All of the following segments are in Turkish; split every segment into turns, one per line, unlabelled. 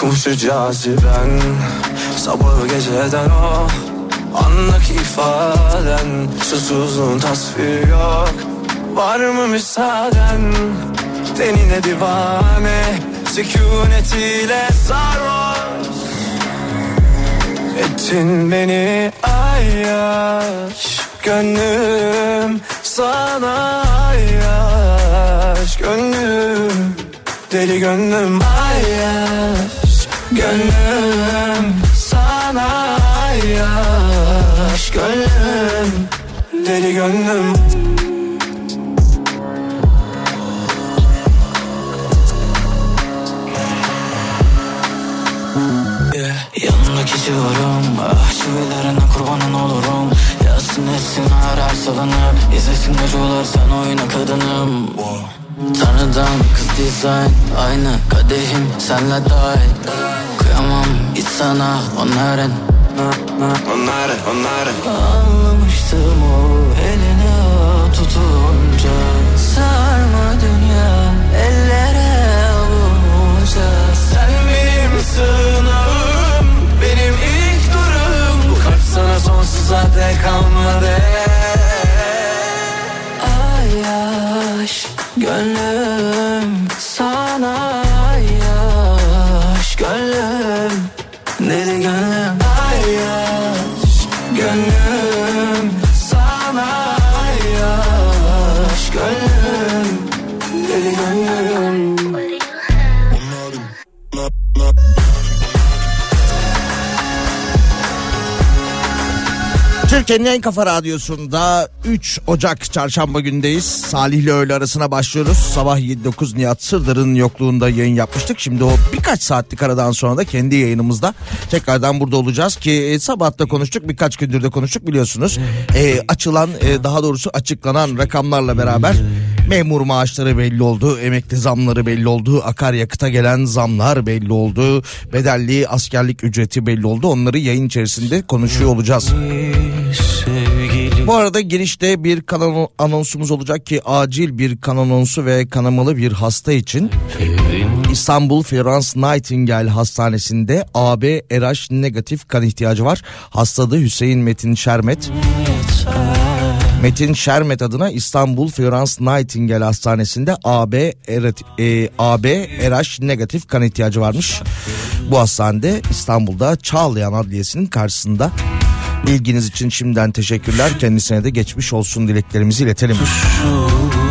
Ah yokum şu caziben Sabahı geceden o Anlık ifaden. Susuzluğun tasviri yok. Var mı müsaaden? Tenine divane? Sükunetiyle sarhoş. Ettin beni ayyaş. Gönlüm sana ayyaş. Gönlüm deli gönlüm ayyaş Gönlüm sana ayyaş Gönlüm deli gönlüm. Yeah. Yanına Ah çivilerine kurbanın olurum. Yazsın etsin her salınıp İzlesin acılar sen oyna kadınım Tanrıdan kız dizayn Aynı kadehim senle dahil Kıyamam hiç sana onların Onları onları Anlamıştım o eline tutunca. Sarma dünya ellere avunca Sen benim sığınağım Benim ilk durum. Bu kalp sana sonsuza dek kalmadı yaş
Türkiye'nin en kafa radyosunda 3 Ocak çarşamba gündeyiz. Salih ile öğle arasına başlıyoruz. Sabah 7-9 Nihat Sırdar'ın yokluğunda yayın yapmıştık. Şimdi o birkaç saatlik aradan sonra da kendi yayınımızda tekrardan burada olacağız ki e, sabah da konuştuk birkaç gündür de konuştuk biliyorsunuz. E, açılan e, daha doğrusu açıklanan rakamlarla beraber memur maaşları belli oldu, emekli zamları belli oldu, akaryakıta gelen zamlar belli oldu, bedelli askerlik ücreti belli oldu. Onları yayın içerisinde konuşuyor olacağız. Bu arada girişte bir kanal anonsumuz olacak ki acil bir kan anonsu ve kanamalı bir hasta için İstanbul Florence Nightingale Hastanesi'nde AB RH negatif kan ihtiyacı var. Hastadı Hüseyin Metin Şermet. Metin Şermet adına İstanbul Florence Nightingale Hastanesi'nde AB, e, AB RH negatif kan ihtiyacı varmış. Bu hastanede İstanbul'da Çağlayan Adliyesi'nin karşısında. Bilginiz için şimdiden teşekkürler. Kendisine de geçmiş olsun dileklerimizi iletelim.
Yeminim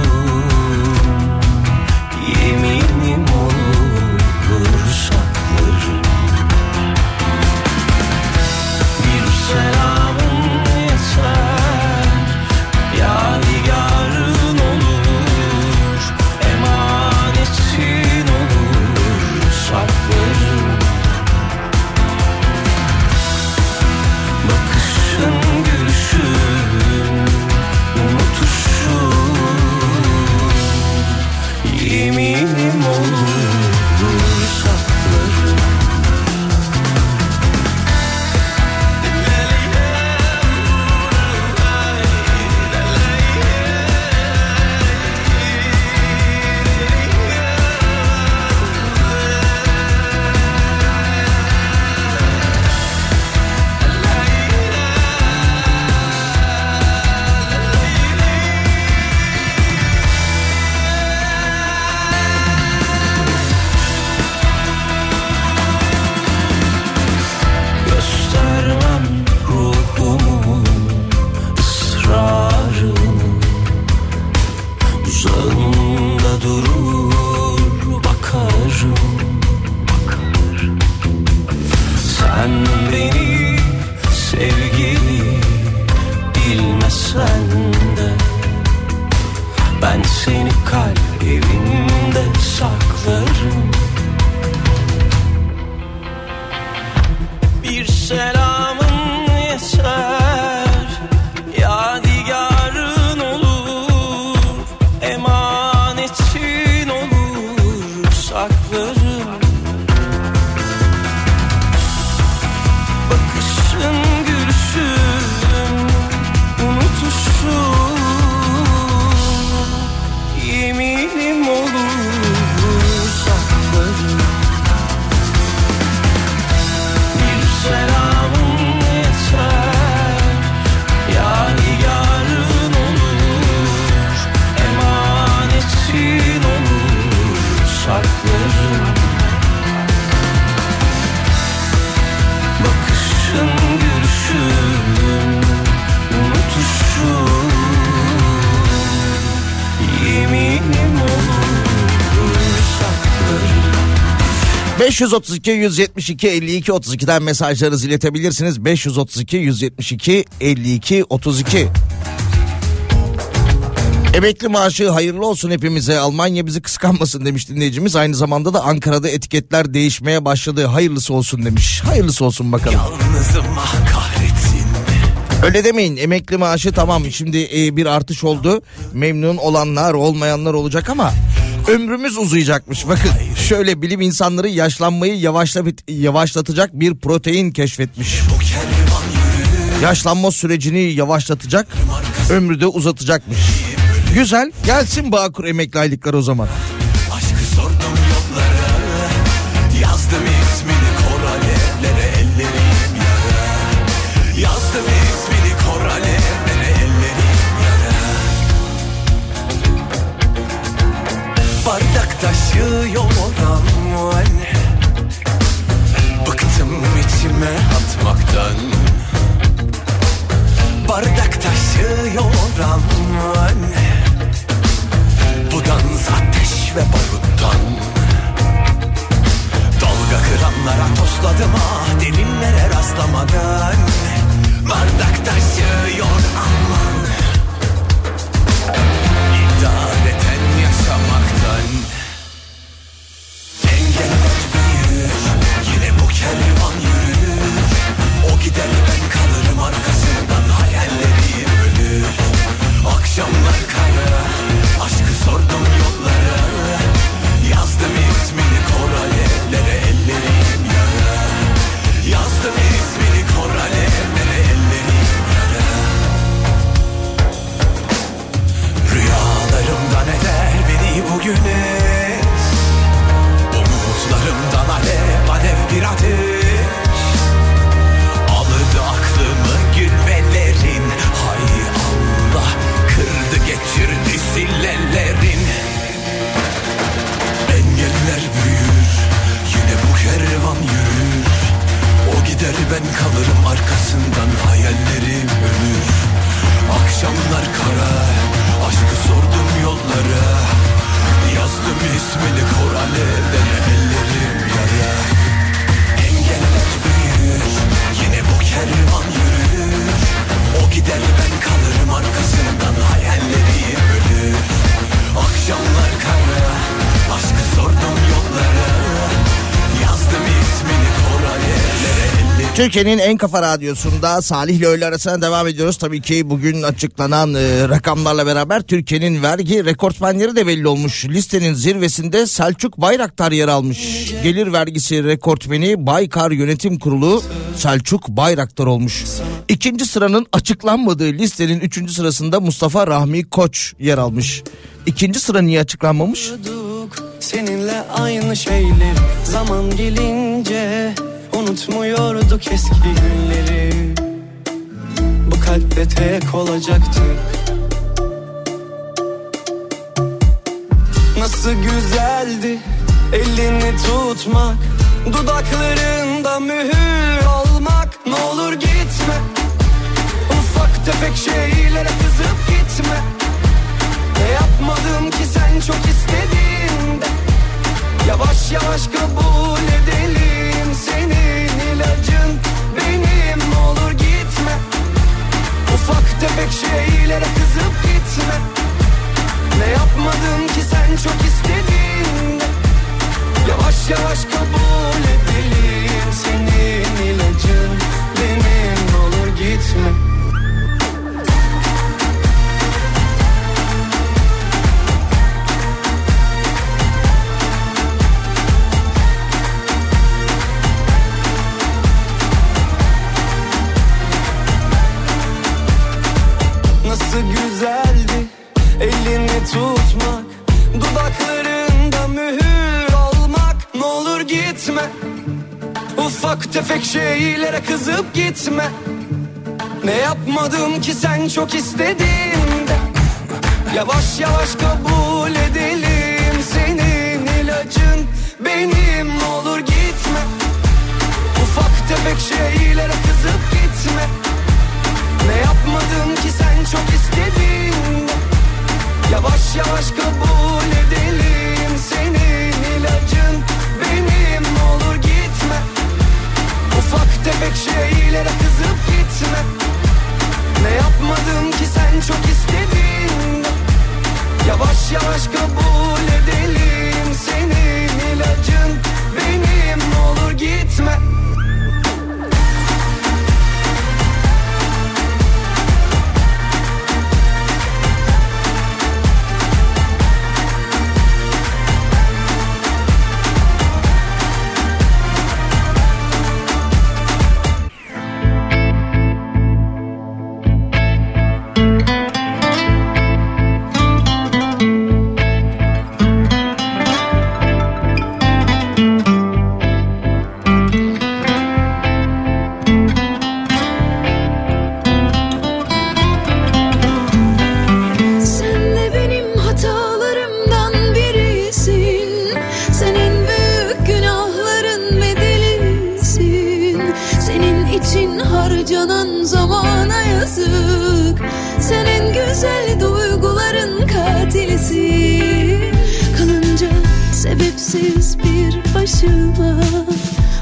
532 172 52 32'den mesajlarınızı iletebilirsiniz. 532 172 52 32. Emekli maaşı hayırlı olsun hepimize. Almanya bizi kıskanmasın demiş dinleyicimiz. Aynı zamanda da Ankara'da etiketler değişmeye başladı. Hayırlısı olsun demiş. Hayırlısı olsun bakalım.
Yalnızım ah kahretsin
Öyle demeyin. Emekli maaşı tamam şimdi e, bir artış oldu. Memnun olanlar olmayanlar olacak ama ömrümüz uzayacakmış. Bakın şöyle bilim insanları yaşlanmayı yavaşla, yavaşlatacak bir protein keşfetmiş. Yaşlanma sürecini yavaşlatacak, ömrü de uzatacakmış. Güzel. Gelsin Bağkur emekli aylıkları o zaman.
Taşıyor oran Bıktım içime atmaktan. Bardak taşıyor oran Bu dans ateş ve baruttan. Dalga kıranlara tosladım ah Derinlere rastlamadan. Bardak taşıyor aman kervan yürür. O gider ben kalırım arkasından. Hayallerim ölür. Akşamlar kara Aşkı sordum yollara. Yazdım ismini kor alevlere Ellerim yara. Yazdım ismini kor alevlere Ellerim yara. Rüyalarımdan eder beni bugüne ben kalırım arkasından hayallerim ölür. Akşamlar kara aşkı sordum yollara. Yazdım ismini kor alevlere ellerim yara. Engeller büyür yine bu kervan yürür. O gider ben kalırım arkasından hayallerim ölür. Akşamlar kara
Türkiye'nin en kafa radyosunda Salih ile öğle arasına devam ediyoruz. Tabii ki bugün açıklanan e, rakamlarla beraber Türkiye'nin vergi rekortmenleri de belli olmuş. Listenin zirvesinde Selçuk Bayraktar yer almış. Gelir vergisi rekortmeni Baykar Yönetim Kurulu Selçuk Bayraktar olmuş. İkinci sıranın açıklanmadığı listenin üçüncü sırasında Mustafa Rahmi Koç yer almış. İkinci sıra niye açıklanmamış?
Seninle aynı şeyleri Zaman gelince Unutmuyorduk eski günleri. Bu kalpte tek olacaktık Nasıl güzeldi Elini tutmak. Dudaklarında mühür olmak. Ne olur gitme. Ufak tefek şeylere kızıp gitme. Ne yapmadım ki sen çok istediğinde? Yavaş yavaş kabul edelim ilacın benim olur gitme. Ufak tefek şeylere kızıp gitme. Ne yapmadım ki sen çok istedin? Yavaş yavaş kabul edelim Senin ilacın. Benim olur gitme Nasıl güzeldi elini tutmak Dudaklarında mühür olmak Ne olur gitme Ufak tefek şeylere kızıp gitme. Ne yapmadım ki sen çok istedin de? Yavaş yavaş kabul edelim Senin ilacın benim. Ne olur gitme Ufak tefek şeylere kızıp gitme Ne yapmadım ki sen çok istedin? Yavaş yavaş kabul edelim Senin ilacın. Benim olur gitme. Ufak tefek şeylere kızıp gitme. Ne yapmadım ki sen çok istedin? Yavaş yavaş kabul edelim Senin ilacın. Benim olur gitme
sebepsiz bir başıma.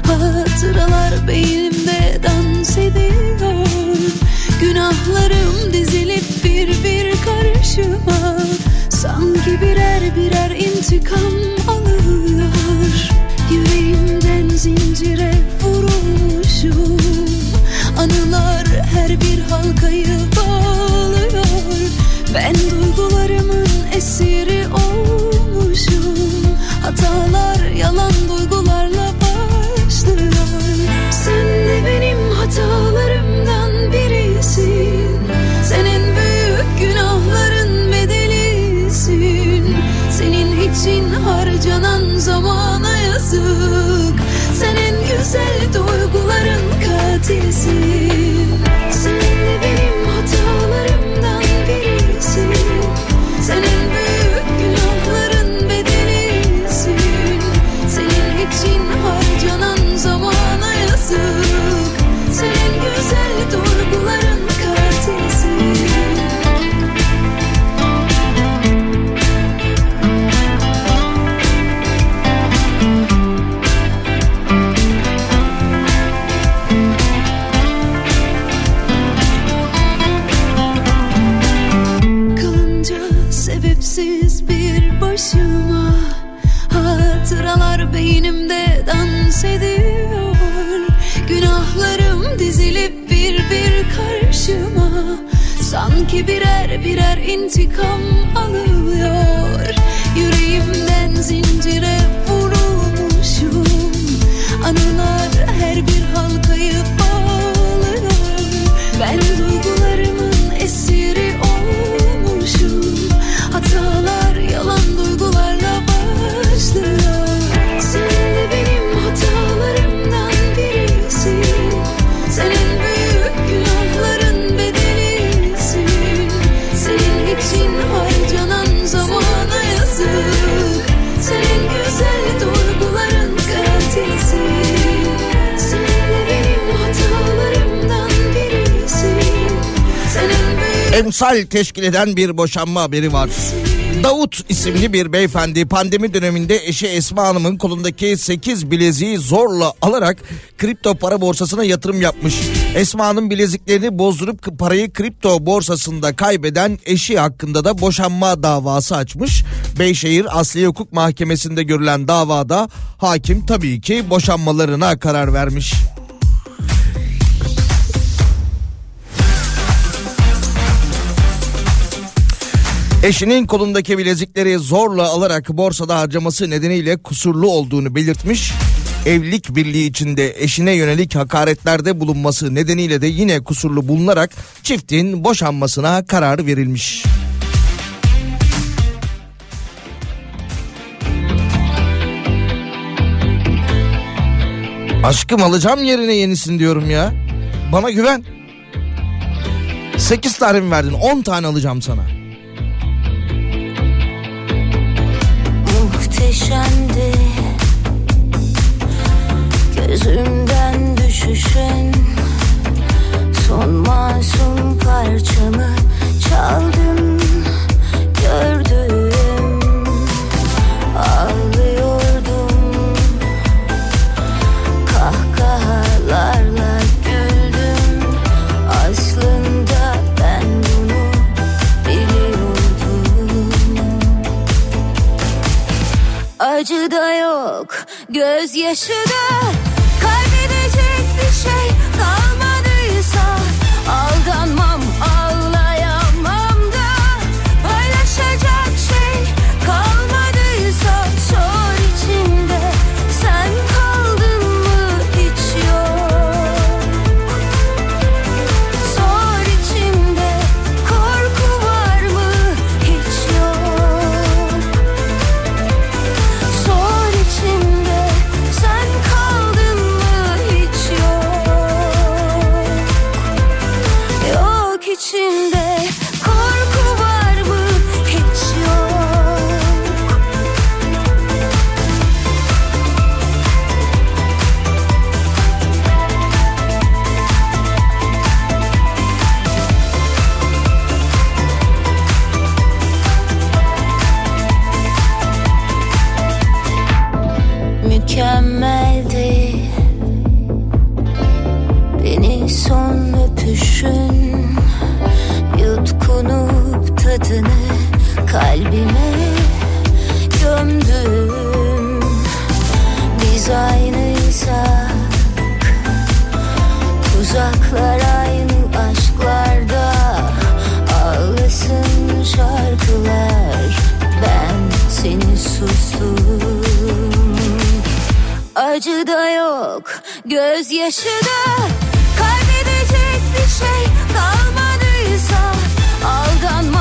Hatıralar beynimde dans ediyor. Günahlarım dizilip bir bir karşıma. Sanki birer birer intikam güzel duyguların katilsin Sanki birer birer intikam alıyor. Yüreğimden zincire vurulmuşum. Anılar her bir halkayı bağlıyor. Ben duygularımın
Emsal teşkil eden bir boşanma haberi var. Davut isimli bir beyefendi pandemi döneminde eşi Esma Hanım'ın kolundaki 8 bileziği zorla alarak kripto para borsasına yatırım yapmış. Esma Hanım bileziklerini bozdurup parayı kripto borsasında kaybeden eşi hakkında da boşanma davası açmış. Beyşehir Asliye Hukuk Mahkemesi'nde görülen davada hakim tabii ki boşanmalarına karar vermiş. Eşinin kolundaki bilezikleri zorla alarak borsada harcaması nedeniyle kusurlu olduğunu belirtmiş. Evlilik birliği içinde eşine yönelik hakaretlerde bulunması nedeniyle de yine kusurlu bulunarak çiftin boşanmasına karar verilmiş. Aşkım alacağım yerine yenisini diyorum ya. Bana güven. 8 tane mi verdin? 10 tane alacağım sana.
Muhteşemdi Gözümden düşüşün Son masum parçamı çaldın Gördüm Ağlıyordum. Kahkahalarla Acı da yok, gözyaşı da. Kaybedecek bir şey kalmadıysa Aldanmam, Tuzaklar aynı aşklarda Ağlasın şarkılar. Ben seni sustum. Acı da yok, gözyaşı da. Kaybedecek bir şey kalmadıysa Aldanmam,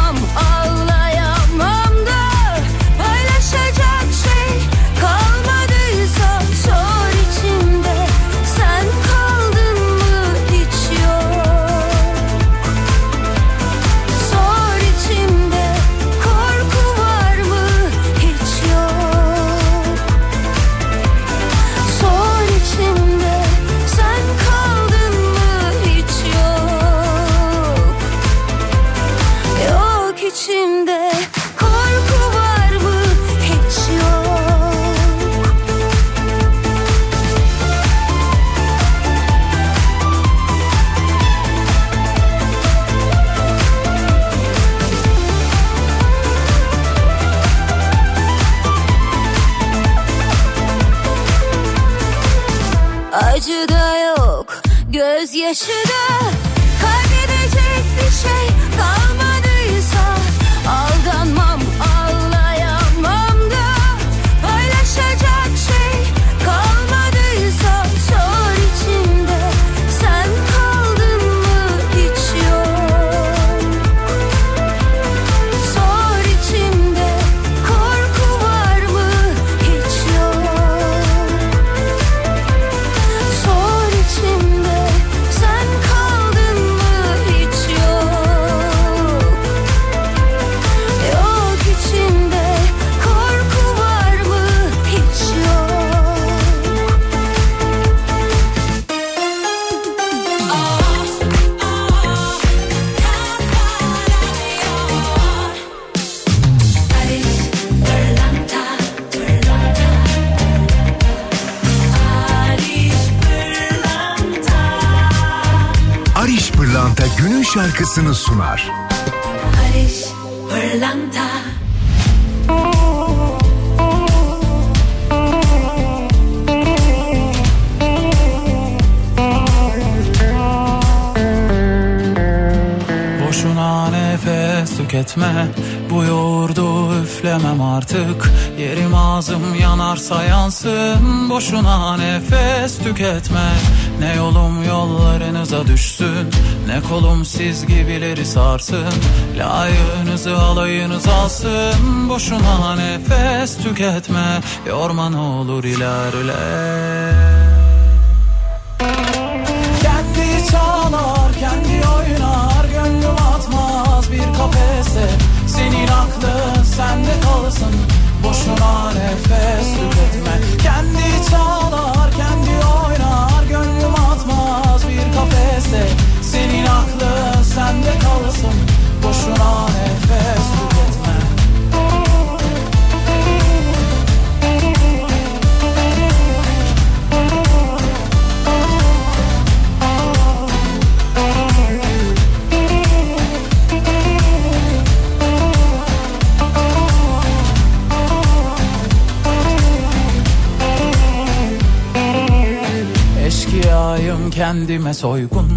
sunar.
Barış Pırlanta.
Boşuna nefes tüketme Bu yoğurdu üflemem artık. Yerim ağzım yanarsa yansın Boşuna nefes tüketme. Ne yolum yollarınıza düşsün. Ne kolum siz gibileri sarsın. Layığınızı alayınız alsın. Boşuna nefes tüketme. Yorma ne olur ilerle Boşuna nefes tüketme. Eşkıyayım kendime soygun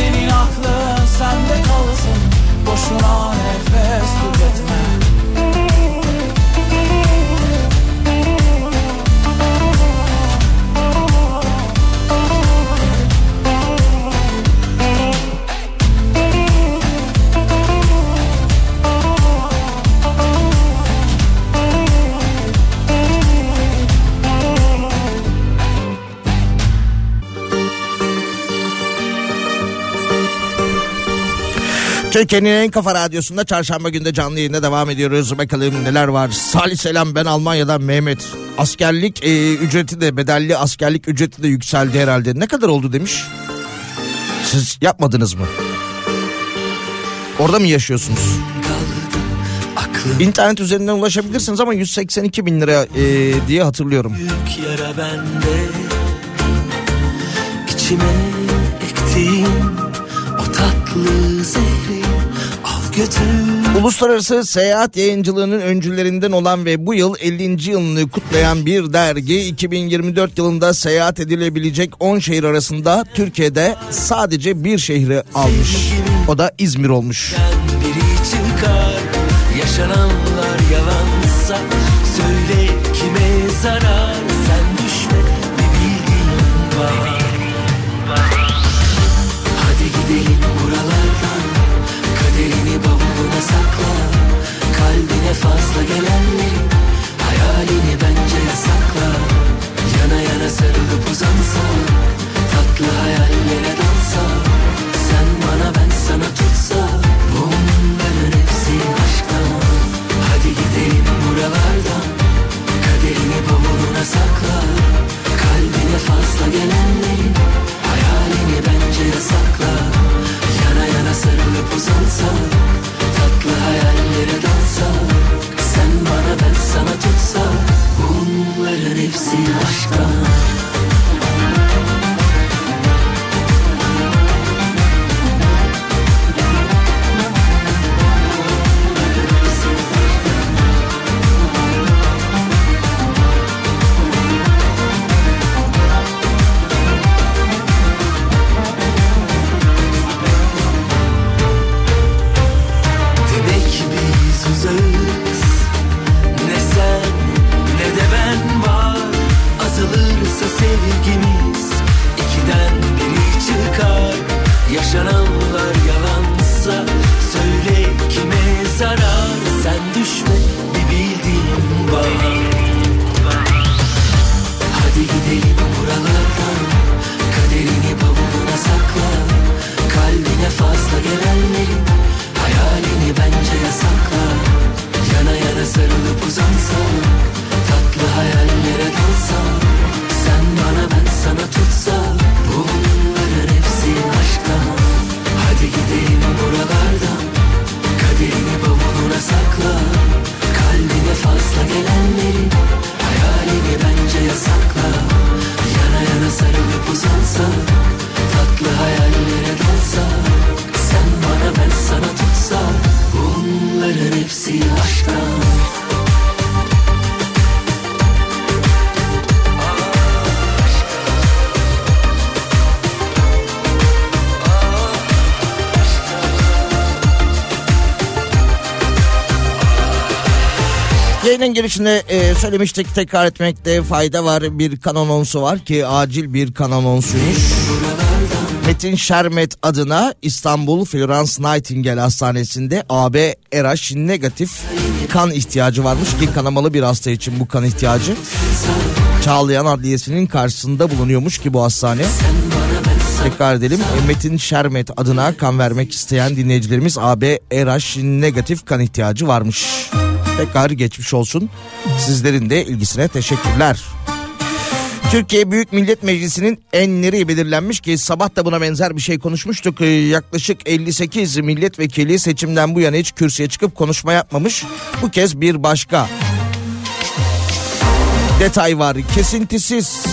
Senin aklın sende kalsın. Boşuna nefes tüketme
Türkiye'nin en kafa radyosunda çarşamba günde canlı yayında devam ediyoruz. Bakalım neler var. Salih selam ben Almanya'dan Mehmet. Askerlik e, ücreti de bedelli askerlik ücreti de yükseldi herhalde. Ne kadar oldu demiş. Siz yapmadınız mı? Orada mı yaşıyorsunuz? İnternet üzerinden ulaşabilirsiniz ama 182 bin lira e, diye hatırlıyorum.
Büyük yara bende İçime ektiğim o tatlı zehri
Uluslararası seyahat yayıncılığının öncülerinden olan ve bu yıl 50. yılını kutlayan bir dergi 2024 yılında seyahat edilebilecek 10 şehir arasında Türkiye'de sadece bir şehri almış. O da İzmir olmuş.
biri sarılıp uzansa Tatlı hayallere dalsa Sen bana ben sana tutsa Bunların hepsi aşktan Hadi gidelim buralardan Kaderini bavuluna sakla Kalbine fazla gelenlerin Hayalini bence yasakla Yana yana sarılıp uzansa Tatlı hayallere dalsa Sen bana ben sana tutsa Bunların hepsi aşktan
Yayının girişinde e, söylemiştik tekrar etmekte fayda var. Bir kan anonsu var ki acil bir kan anonsuymuş. Metin Şermet adına İstanbul Florence Nightingale Hastanesi'nde AB RH negatif kan ihtiyacı varmış ki kanamalı bir hasta için bu kan ihtiyacı. Çağlayan Adliyesi'nin karşısında bulunuyormuş ki bu hastane. Tekrar edelim Metin Şermet adına kan vermek isteyen dinleyicilerimiz AB RH negatif kan ihtiyacı varmış. Tekrar geçmiş olsun. Sizlerin de ilgisine teşekkürler. Türkiye Büyük Millet Meclisi'nin enleri belirlenmiş ki sabah da buna benzer bir şey konuşmuştuk. Ee, yaklaşık 58 milletvekili seçimden bu yana hiç kürsüye çıkıp konuşma yapmamış. Bu kez bir başka detay var kesintisiz.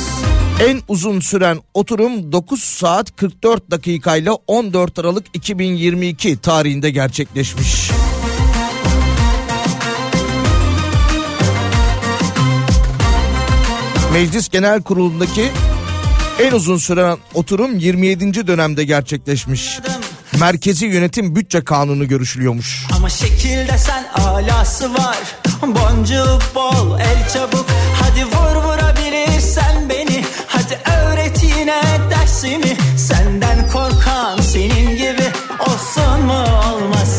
En uzun süren oturum 9 saat 44 dakikayla 14 Aralık 2022 tarihinde gerçekleşmiş. Meclis Genel Kurulu'ndaki en uzun süren oturum 27. dönemde gerçekleşmiş. Merkezi Yönetim Bütçe Kanunu görüşülüyormuş.
Ama şekilde sen alası var Boncuk bol el çabuk Hadi vur vurabilirsen beni Hadi öğret yine dersimi Senden korkan senin gibi Olsun mu olmasın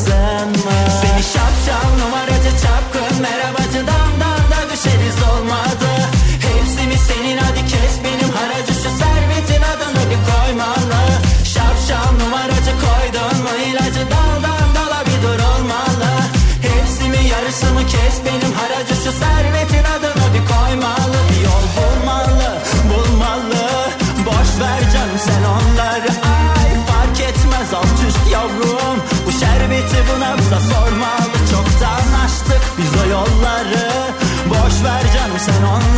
ver canım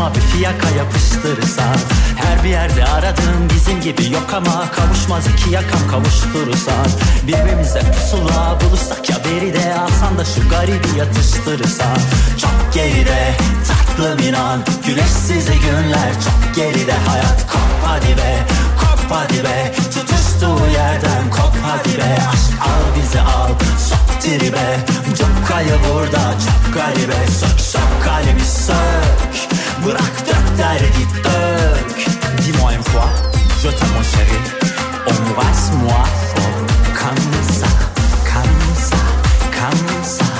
Aşkıma bir fiyaka yapıştırırsa Her bir yerde aradığım bizim gibi yok ama Kavuşmaz iki yakam kavuşturursan Birbirimize pusula bulursak ya beri de Alsan da şu garibi yatıştırırsan Çok geride tatlım inan Güneşsiz günler çok geride Hayat kop hadi be kop hadi be Tutuştuğu yerden kop hadi be Aşk al bizi al sok tribe Çok kayı burada çok garibe Sök sök kalbi sök Bırak dök derdi dök Dis-moi une fois Je t'aime mon chéri. Embrasse-moi fort. Comme ça Comme ça Comme ça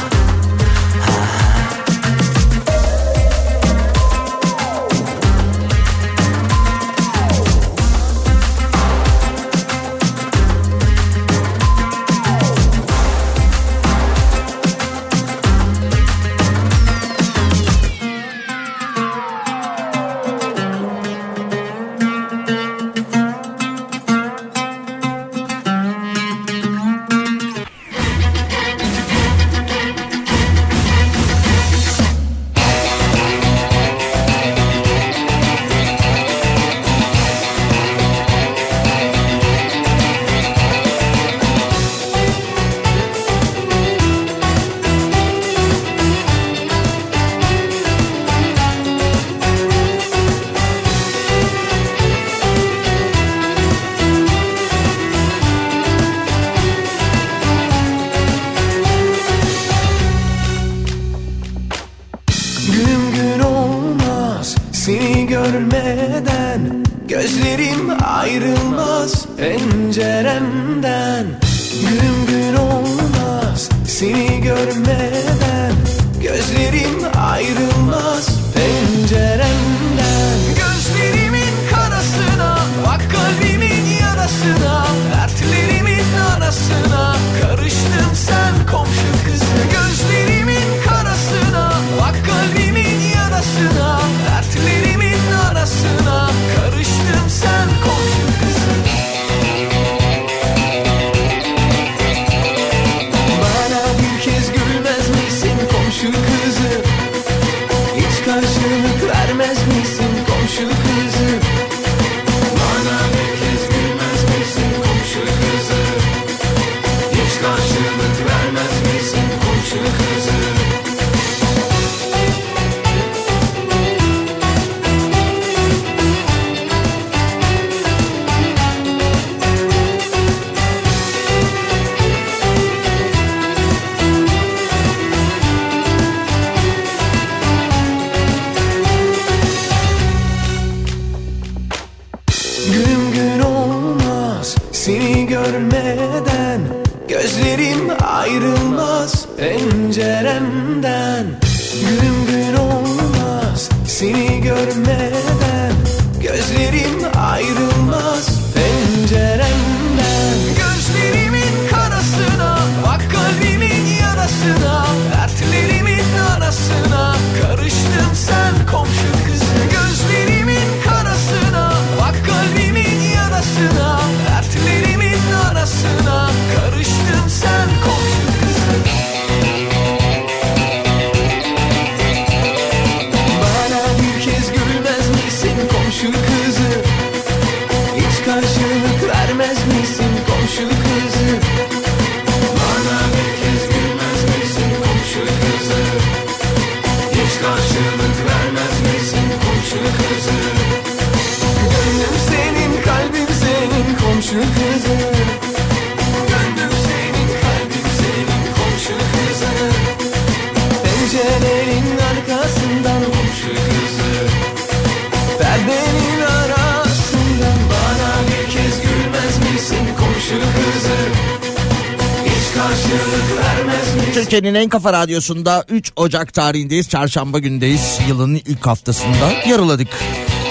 Türkiye'nin en kafa radyosunda 3 Ocak tarihindeyiz. Çarşamba gündeyiz. Yılın ilk haftasında yarıladık.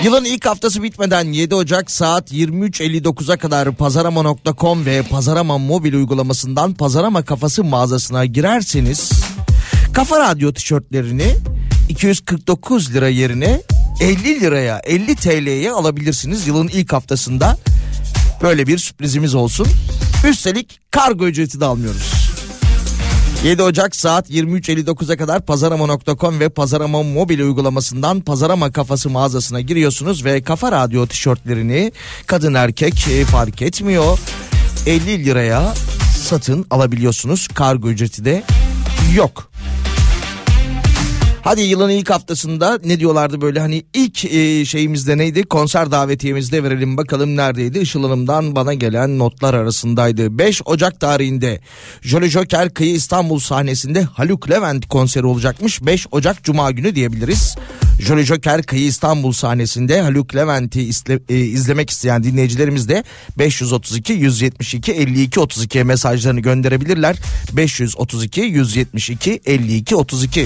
Yılın ilk haftası bitmeden 7 Ocak saat 23.59'a kadar pazarama.com ve Pazarama mobil uygulamasından Pazarama kafası mağazasına girerseniz kafa radyo tişörtlerini 249 lira yerine 50 liraya 50 TL'ye alabilirsiniz yılın ilk haftasında. Böyle bir sürprizimiz olsun. Üstelik kargo ücreti de almıyoruz. 7 Ocak saat 23.59'a kadar pazarama.com ve pazarama mobil uygulamasından pazarama kafası mağazasına giriyorsunuz ve kafa radyo tişörtlerini kadın erkek e, fark etmiyor 50 liraya satın alabiliyorsunuz kargo ücreti de yok. Hadi yılın ilk haftasında ne diyorlardı böyle? Hani ilk e, şeyimizde neydi? Konser davetiyemizde verelim bakalım neredeydi? Işıl Hanım'dan bana gelen notlar arasındaydı. 5 Ocak tarihinde Jolly Joker Kıyı İstanbul sahnesinde Haluk Levent konseri olacakmış. 5 Ocak Cuma günü diyebiliriz. Jolly Joker Kıyı İstanbul sahnesinde Haluk Levent'i e, izlemek isteyen dinleyicilerimiz de 532 172 52 32 mesajlarını gönderebilirler. 532 172 52 32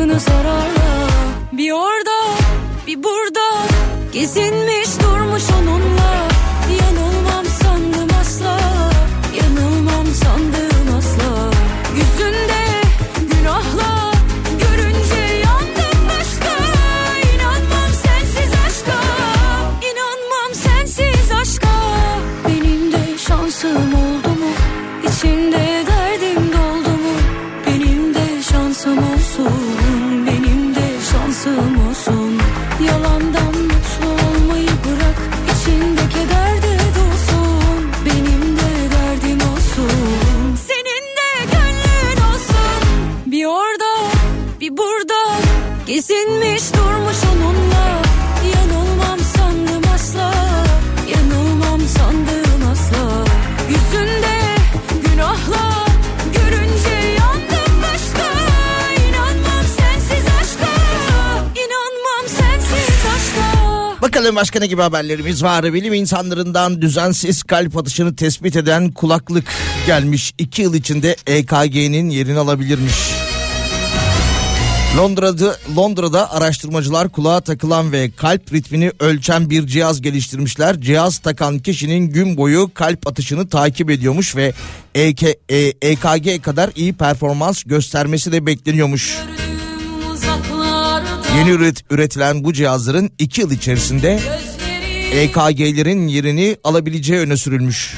Aşkını zararla Bir orada bir burada Gezinmiş durmuş onunla
Bakalım başka ne gibi haberlerimiz var. Bilim insanlarından düzensiz kalp atışını tespit eden kulaklık gelmiş. 2 yıl içinde EKG'nin yerini alabilirmiş. Londra'da Londra'da araştırmacılar kulağa takılan ve kalp ritmini ölçen bir cihaz geliştirmişler. Cihaz takan kişinin gün boyu kalp atışını takip ediyormuş ve EK, EKG kadar iyi performans göstermesi de bekleniyormuş.
Uzaklarda
Yeni üret, üretilen bu cihazların 2 yıl içerisinde EKG'lerin yerini alabileceği öne sürülmüş.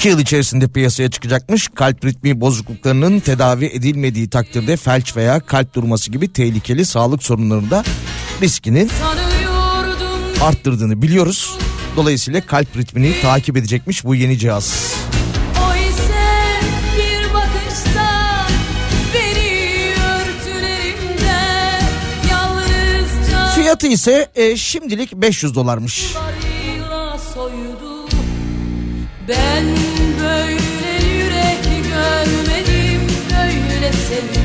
2 yıl içerisinde piyasaya çıkacakmış. Kalp ritmi bozukluklarının tedavi edilmediği takdirde felç veya kalp durması gibi tehlikeli sağlık sorunlarında riskinin arttırdığını biliyoruz. Dolayısıyla kalp ritmini takip edecekmiş bu yeni cihaz. Fiyatı ise e, şimdilik 500 dolarmış.
Ben böyle yürek görmedim, böyle sevgi.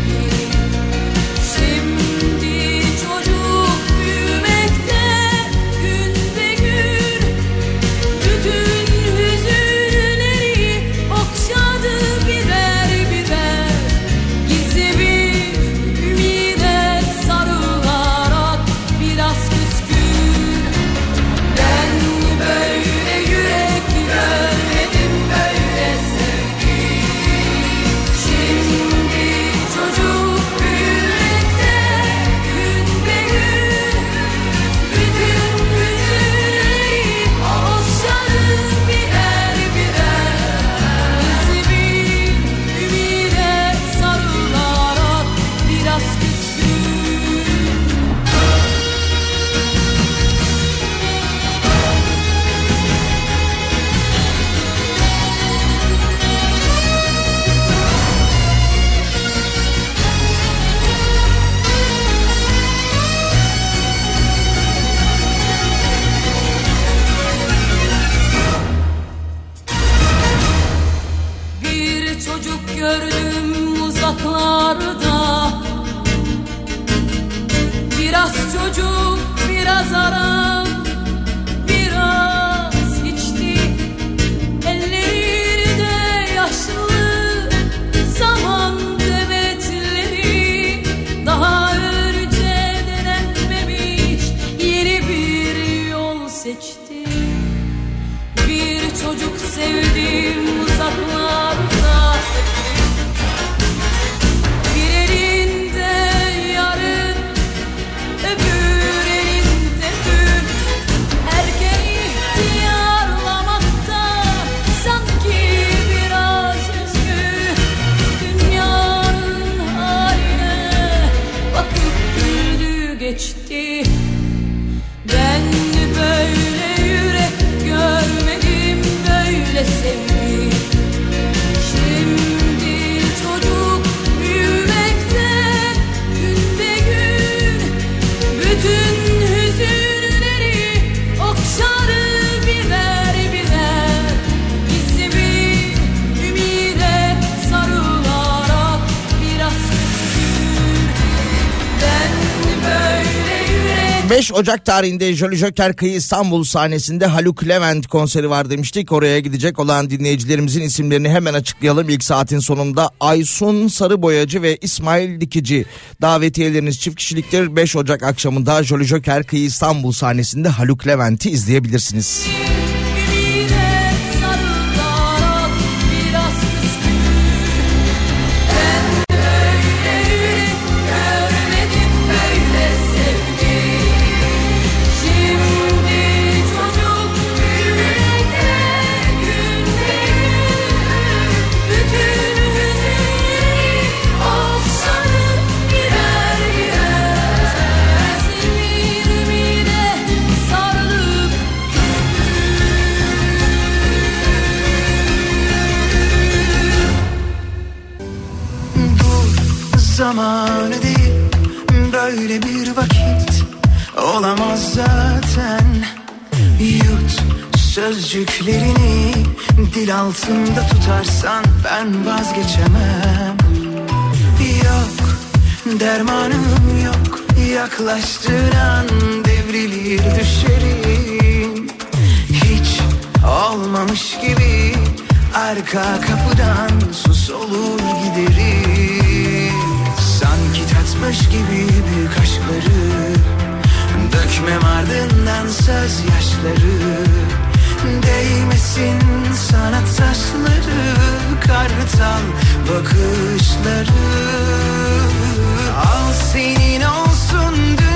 Ocak tarihinde Jolly Joker Kıyı İstanbul sahnesinde Haluk Levent konseri var demiştik. Oraya gidecek olan dinleyicilerimizin isimlerini hemen açıklayalım. İlk saatin sonunda Aysun Sarıboyacı ve İsmail Dikici davetiyeleriniz çift kişiliktir. 5 Ocak akşamında Jolly Joker Kıyı İstanbul sahnesinde Haluk Levent'i izleyebilirsiniz.
Ümide
sözcüklerini dil altında tutarsan ben vazgeçemem. Yok dermanım yok yaklaştığın an devrilir düşerim Hiç olmamış gibi arka kapıdan sus olur giderim. Sanki tatmış gibi büyük aşkları Dökmem ardından söz yaşları Değmesin sana taşları Kartal bakışları. Al senin olsun dünya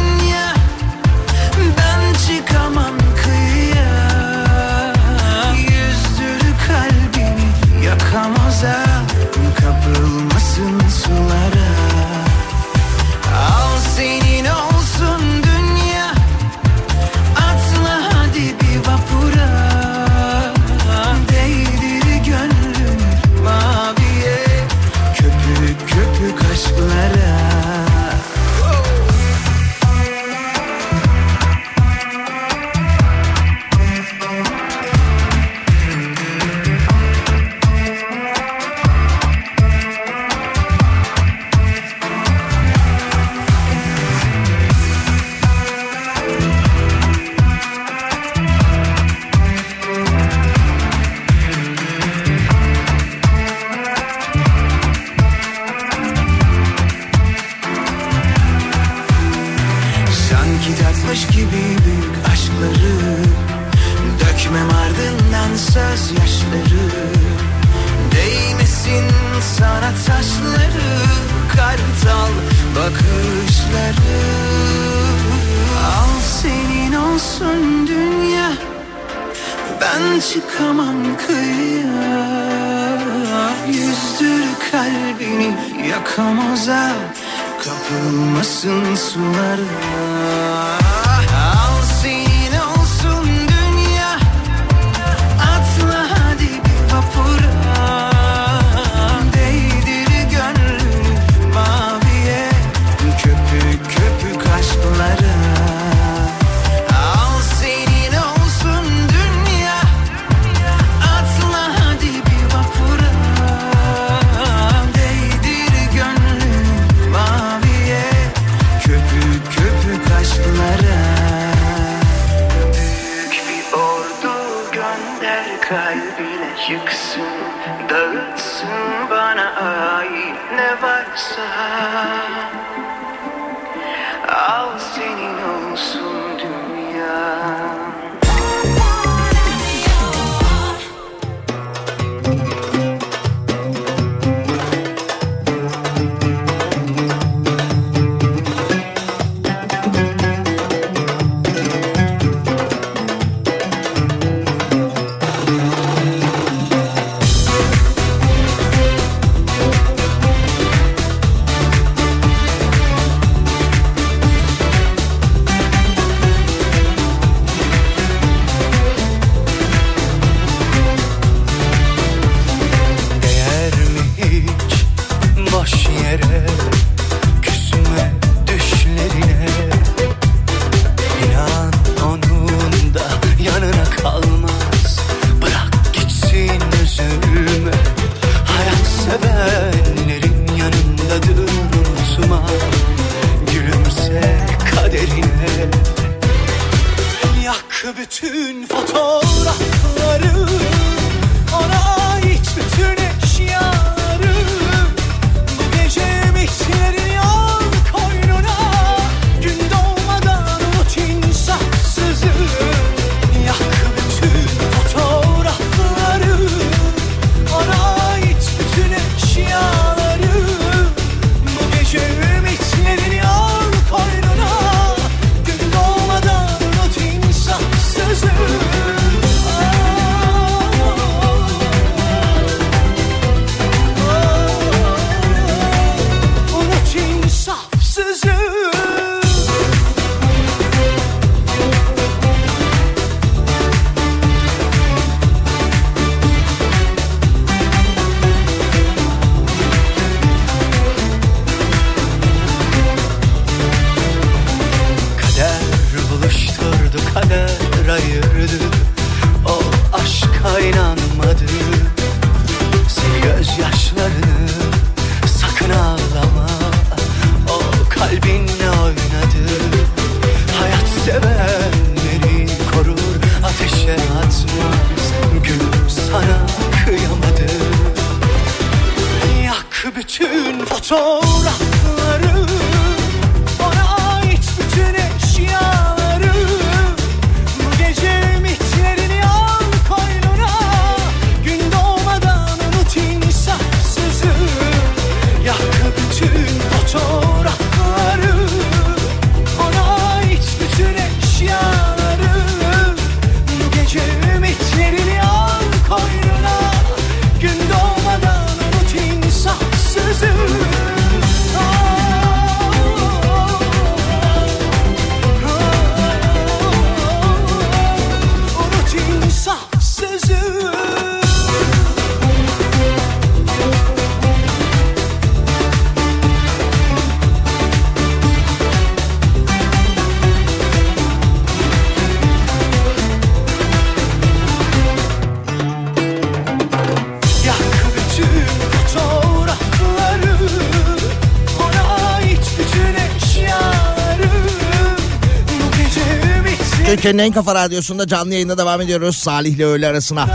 Türkiye'nin en kafa radyosunda canlı yayında devam ediyoruz Salih ile öğle arasına.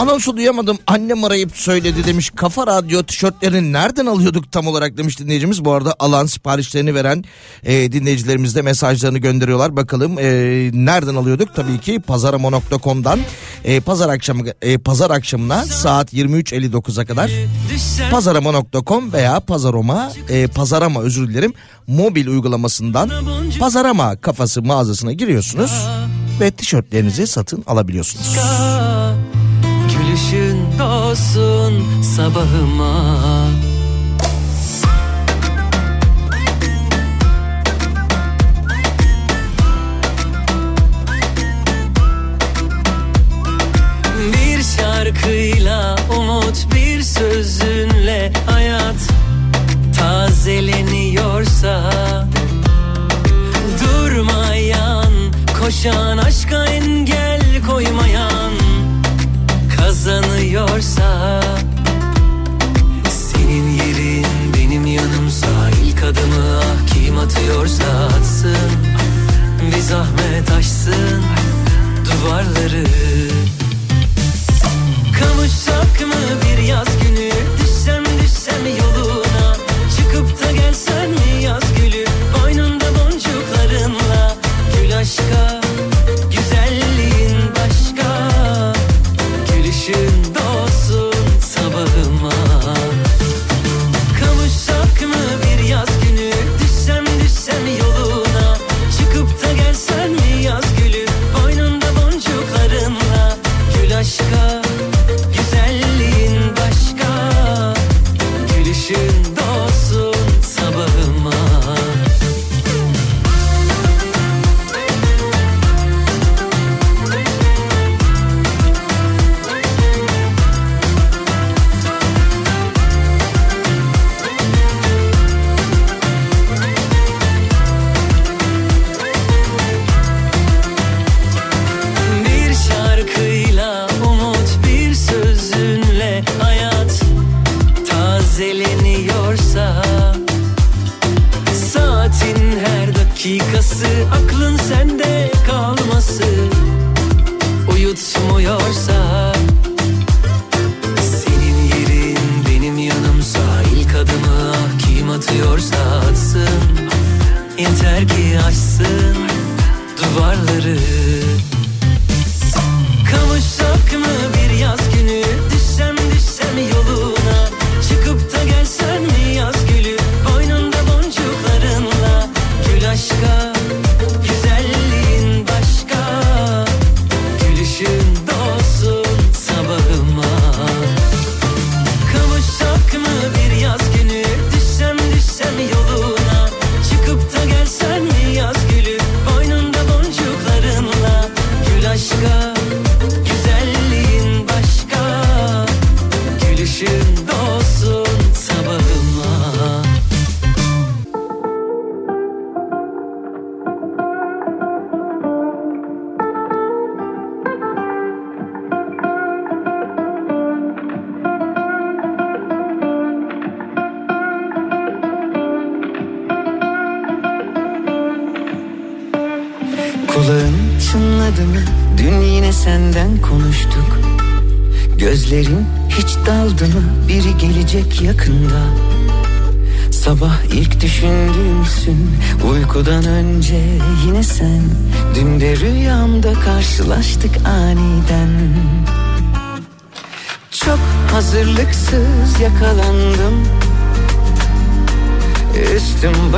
Anonsu duyamadım annem arayıp söyledi demiş kafa radyo tişörtlerini nereden alıyorduk tam olarak demiş dinleyicimiz. Bu arada alan siparişlerini veren e, dinleyicilerimiz de mesajlarını gönderiyorlar. Bakalım e, nereden alıyorduk tabii ki pazaramo.com'dan e, pazar akşamı e, pazar akşamına saat 23.59'a kadar pazarama.com veya pazaroma e, pazarama özür dilerim mobil uygulamasından pazarama kafası mağazasına giriyorsunuz ve tişörtlerinizi satın alabiliyorsunuz.
Gülüşün olsun sabahıma. Bir şarkıyla umut bir sözünle hayat tazeleniyorsa Durmayan koşan aşka engel koymayan kazanıyorsa Senin yerin benim yanımsa ilk adımı ah kim atıyorsa atsın Bir zahmet aşsın duvarları.
Kavuşsak mı bir yaz günü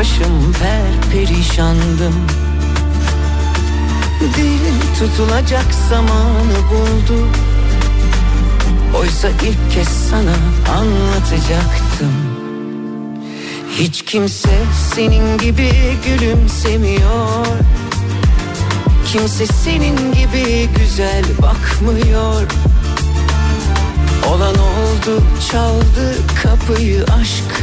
başım per perişandım. Dil tutulacak zamanı buldu. Oysa ilk kez sana anlatacaktım. Hiç kimse senin gibi gülümsemiyor. Kimse senin gibi güzel bakmıyor. Olan oldu çaldı kapıyı aşk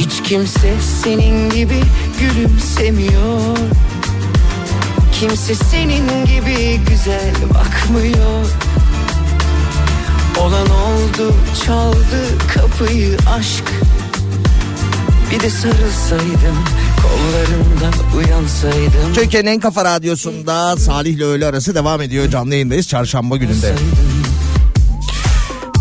Hiç kimse senin gibi gülümsemiyor Kimse senin gibi güzel bakmıyor Olan oldu çaldı kapıyı aşk Bir de sarılsaydım kollarından uyansaydım
en kafa radyosunda Salih ile öğle arası devam ediyor. Canlı yayındayız çarşamba gününde.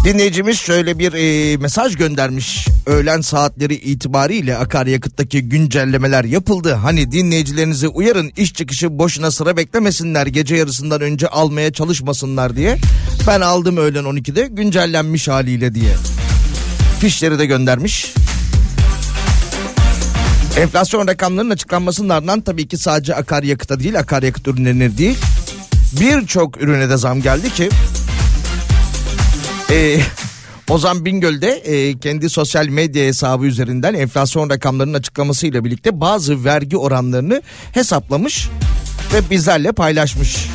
Dinleyicimiz şöyle bir e, mesaj göndermiş. Öğlen saatleri itibariyle akaryakıttaki güncellemeler yapıldı. Hani dinleyicilerinizi uyarın iş çıkışı boşuna sıra beklemesinler. Gece yarısından önce almaya çalışmasınlar diye. Ben aldım öğlen 12'de güncellenmiş haliyle diye. Fişleri de göndermiş. Enflasyon rakamlarının açıklanmasının ardından tabii ki sadece akaryakıta değil akaryakıt ürünlerine değil birçok ürüne de zam geldi ki e, Ozan Bingöl de e, kendi sosyal medya hesabı üzerinden enflasyon rakamlarının açıklamasıyla birlikte bazı vergi oranlarını hesaplamış ve bizlerle paylaşmış.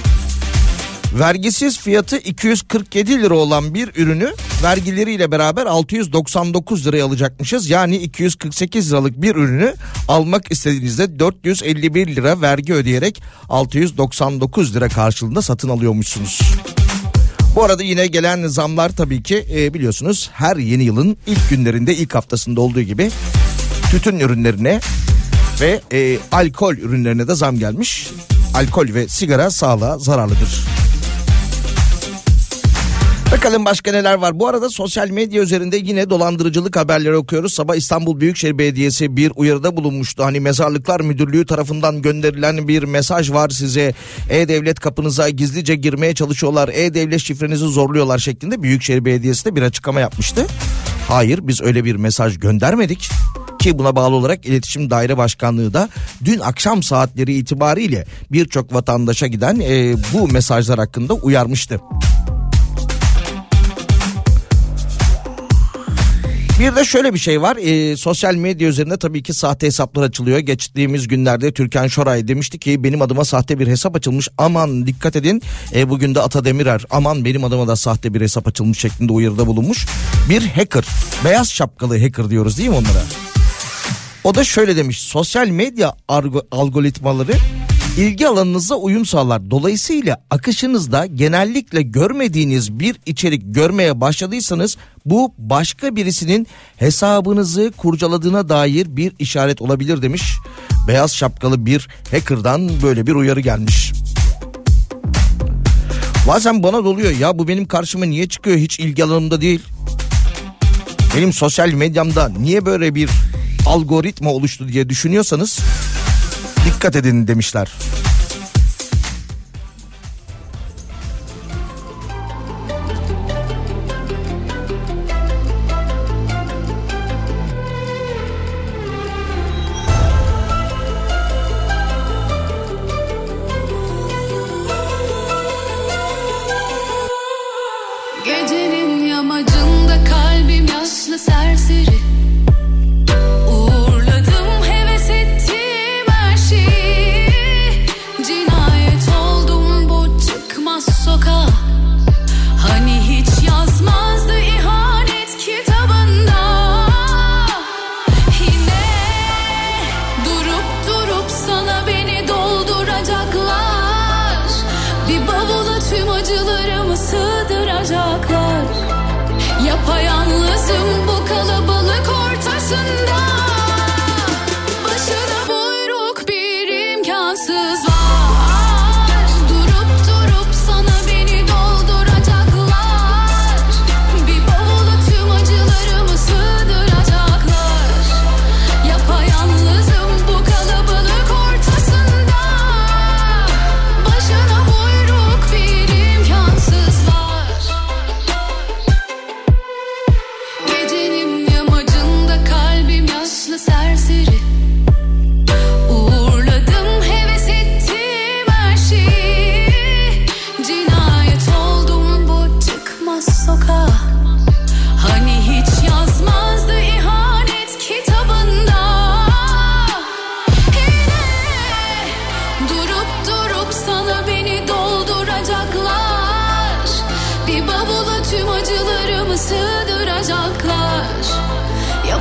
Vergisiz fiyatı 247 lira olan bir ürünü vergileriyle beraber 699 liraya alacakmışız. Yani 248 liralık bir ürünü almak istediğinizde 451 lira vergi ödeyerek 699 lira karşılığında satın alıyormuşsunuz. Bu arada yine gelen zamlar tabii ki e, biliyorsunuz her yeni yılın ilk günlerinde ilk haftasında olduğu gibi tütün ürünlerine ve e, alkol ürünlerine de zam gelmiş. Alkol ve sigara sağlığa zararlıdır. Bakalım başka neler var. Bu arada sosyal medya üzerinde yine dolandırıcılık haberleri okuyoruz. Sabah İstanbul Büyükşehir Belediyesi bir uyarıda bulunmuştu. Hani Mezarlıklar Müdürlüğü tarafından gönderilen bir mesaj var size. E-Devlet kapınıza gizlice girmeye çalışıyorlar. E-Devlet şifrenizi zorluyorlar şeklinde Büyükşehir Belediyesi de bir açıklama yapmıştı. Hayır biz öyle bir mesaj göndermedik ki buna bağlı olarak İletişim Daire Başkanlığı da dün akşam saatleri itibariyle birçok vatandaşa giden e, bu mesajlar hakkında uyarmıştı. Bir de şöyle bir şey var. Ee, sosyal medya üzerinde tabii ki sahte hesaplar açılıyor. Geçtiğimiz günlerde Türkan Şoray demişti ki benim adıma sahte bir hesap açılmış. Aman dikkat edin. Ee, bugün de Ata Demirer aman benim adıma da sahte bir hesap açılmış şeklinde uyarıda bulunmuş. Bir hacker. Beyaz şapkalı hacker diyoruz değil mi onlara? O da şöyle demiş. Sosyal medya algoritmaları ilgi alanınıza uyum sağlar. Dolayısıyla akışınızda genellikle görmediğiniz bir içerik görmeye başladıysanız bu başka birisinin hesabınızı kurcaladığına dair bir işaret olabilir demiş. Beyaz şapkalı bir hacker'dan böyle bir uyarı gelmiş. Bazen bana doluyor ya bu benim karşıma niye çıkıyor hiç ilgi alanımda değil. Benim sosyal medyamda niye böyle bir algoritma oluştu diye düşünüyorsanız dikkat edin demişler.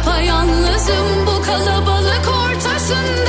Yapayalnızım bu kalabalık ortasında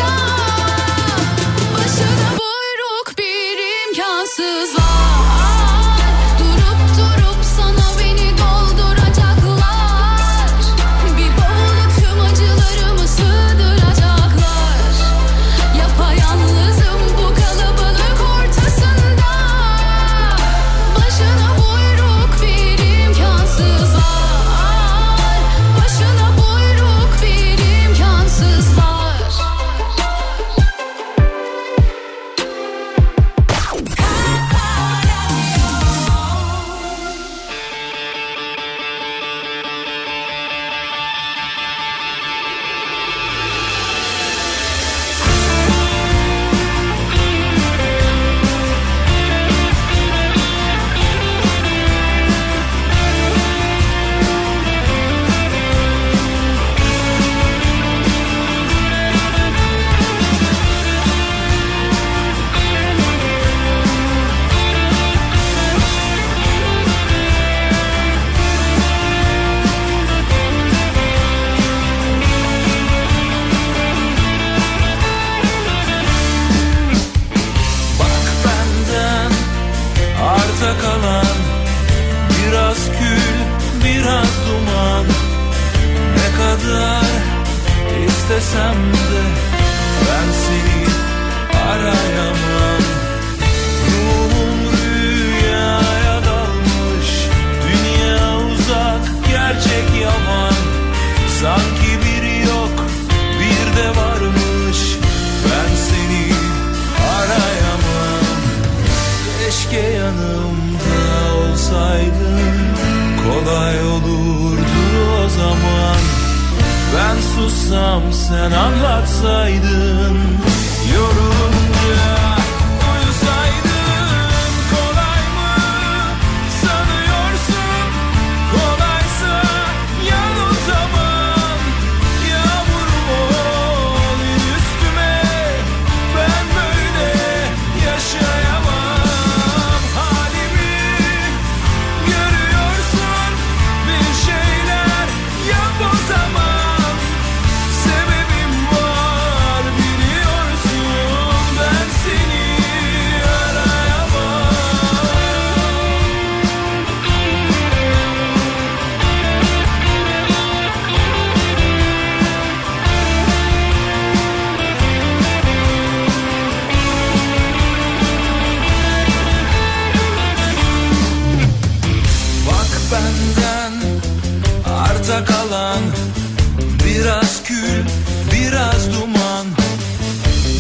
Biraz kül, biraz duman.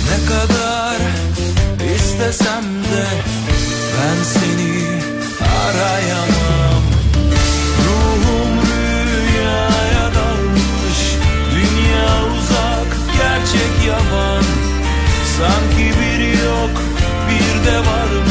Ne kadar istesem de Ben seni arayamam. Ruhum rüyaya dalmış Dünya uzak, gerçek yalan Sanki biri yok, bir de varmış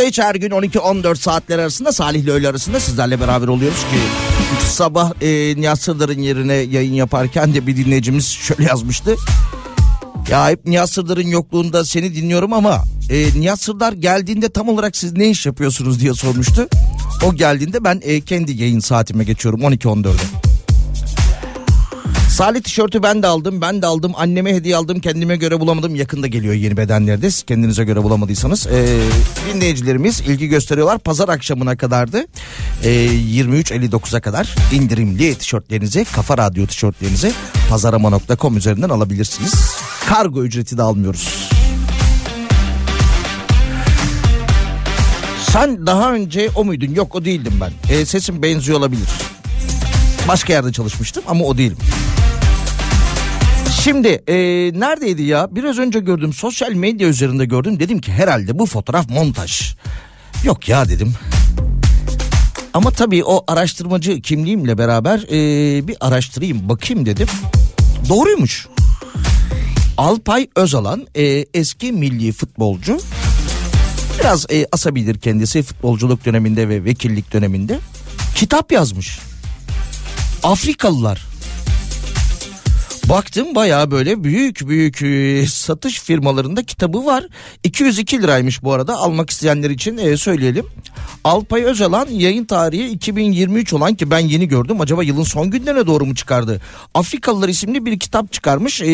Hafta içi her gün 12-14 saatler arasında Salih ile öğle arasında sizlerle beraber oluyoruz ki sabah e, Nihat Sırdar'ın yerine yayın yaparken de bir dinleyicimiz şöyle yazmıştı. Ya hep Nihat Sırdar'ın yokluğunda seni dinliyorum ama e, Nihat Sırdar geldiğinde tam olarak siz ne iş yapıyorsunuz diye sormuştu. O geldiğinde ben e, kendi yayın saatime geçiyorum 12-14'e. Salih tişörtü ben de aldım. Ben de aldım. Anneme hediye aldım. Kendime göre bulamadım. Yakında geliyor yeni bedenlerde. Siz kendinize göre bulamadıysanız. Ee, dinleyicilerimiz ilgi gösteriyorlar. Pazar akşamına kadardı. Ee, 23.59'a kadar indirimli tişörtlerinizi, Kafa Radyo tişörtlerinizi pazarama.com üzerinden alabilirsiniz. Kargo ücreti de almıyoruz. Sen daha önce o muydun? Yok o değildim ben. Ee, sesim benziyor olabilir. Başka yerde çalışmıştım ama o değilim. Şimdi e, neredeydi ya? Biraz önce gördüm sosyal medya üzerinde gördüm. Dedim ki herhalde bu fotoğraf montaj. Yok ya dedim. Ama tabii o araştırmacı kimliğimle beraber e, bir araştırayım bakayım dedim. Doğruymuş. Alpay Özalan e, eski milli futbolcu. Biraz e, asabidir kendisi futbolculuk döneminde ve vekillik döneminde. Kitap yazmış. Afrikalılar. Baktım bayağı böyle büyük büyük e, satış firmalarında kitabı var. 202 liraymış bu arada almak isteyenler için e, söyleyelim. Alpay Özalan yayın tarihi 2023 olan ki ben yeni gördüm. Acaba yılın son günlerine doğru mu çıkardı? Afrikalılar isimli bir kitap çıkarmış. E,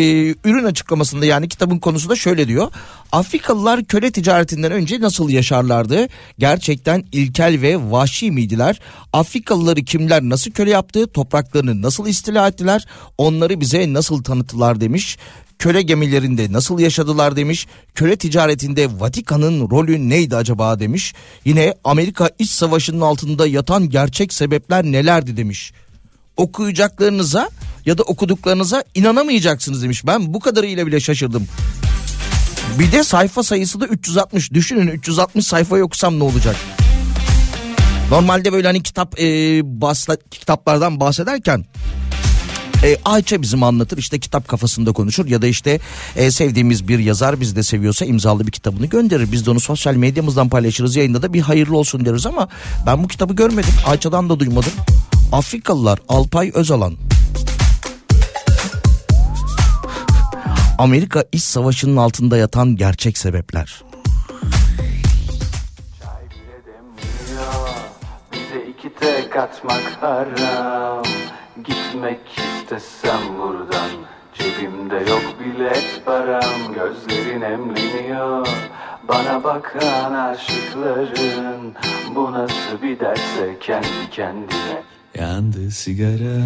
ürün açıklamasında yani kitabın konusu da şöyle diyor. Afrikalılar köle ticaretinden önce nasıl yaşarlardı? Gerçekten ilkel ve vahşi miydiler? Afrikalıları kimler nasıl köle yaptı? Topraklarını nasıl istila ettiler? Onları bize nasıl tanıttılar demiş. Köle gemilerinde nasıl yaşadılar demiş. Köle ticaretinde Vatikan'ın rolü neydi acaba demiş. Yine Amerika İç Savaşı'nın altında yatan gerçek sebepler nelerdi demiş. Okuyacaklarınıza ya da okuduklarınıza inanamayacaksınız demiş. Ben bu kadarıyla bile şaşırdım. Bir de sayfa sayısı da 360. Düşünün 360 sayfa okusam ne olacak? Normalde böyle hani kitap e, bahsla, kitaplardan bahsederken e, Ayça bizim anlatır işte kitap kafasında konuşur ya da işte e, sevdiğimiz bir yazar biz de seviyorsa imzalı bir kitabını gönderir. Biz de onu sosyal medyamızdan paylaşırız yayında da bir hayırlı olsun deriz ama ben bu kitabı görmedim. Ayça'dan da duymadım. Afrikalılar Alpay Özalan. Amerika İç Savaşı'nın altında yatan gerçek sebepler.
Tek atmak haram. Gitmek istesem buradan Cebimde yok bilet param. Gözlerin emleniyor Bana bakan aşıkların. Bu nasıl bir derse kendi kendine.
Yandı sigara.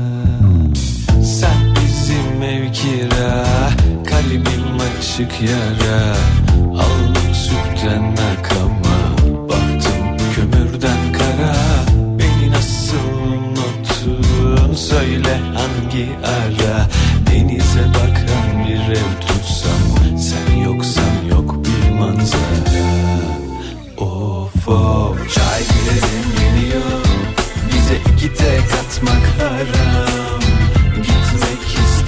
Sen bizim ev kira Kalbim açık yara Aldım sütten akama Baktım kömürden kara. Beni nasıl unuttun? Söyle hangi ara? Denize bakan bir ev tutsam Sen yoksan yok bir manzara. Of of. Çay bile demleniyor Bize iki tek atmak haram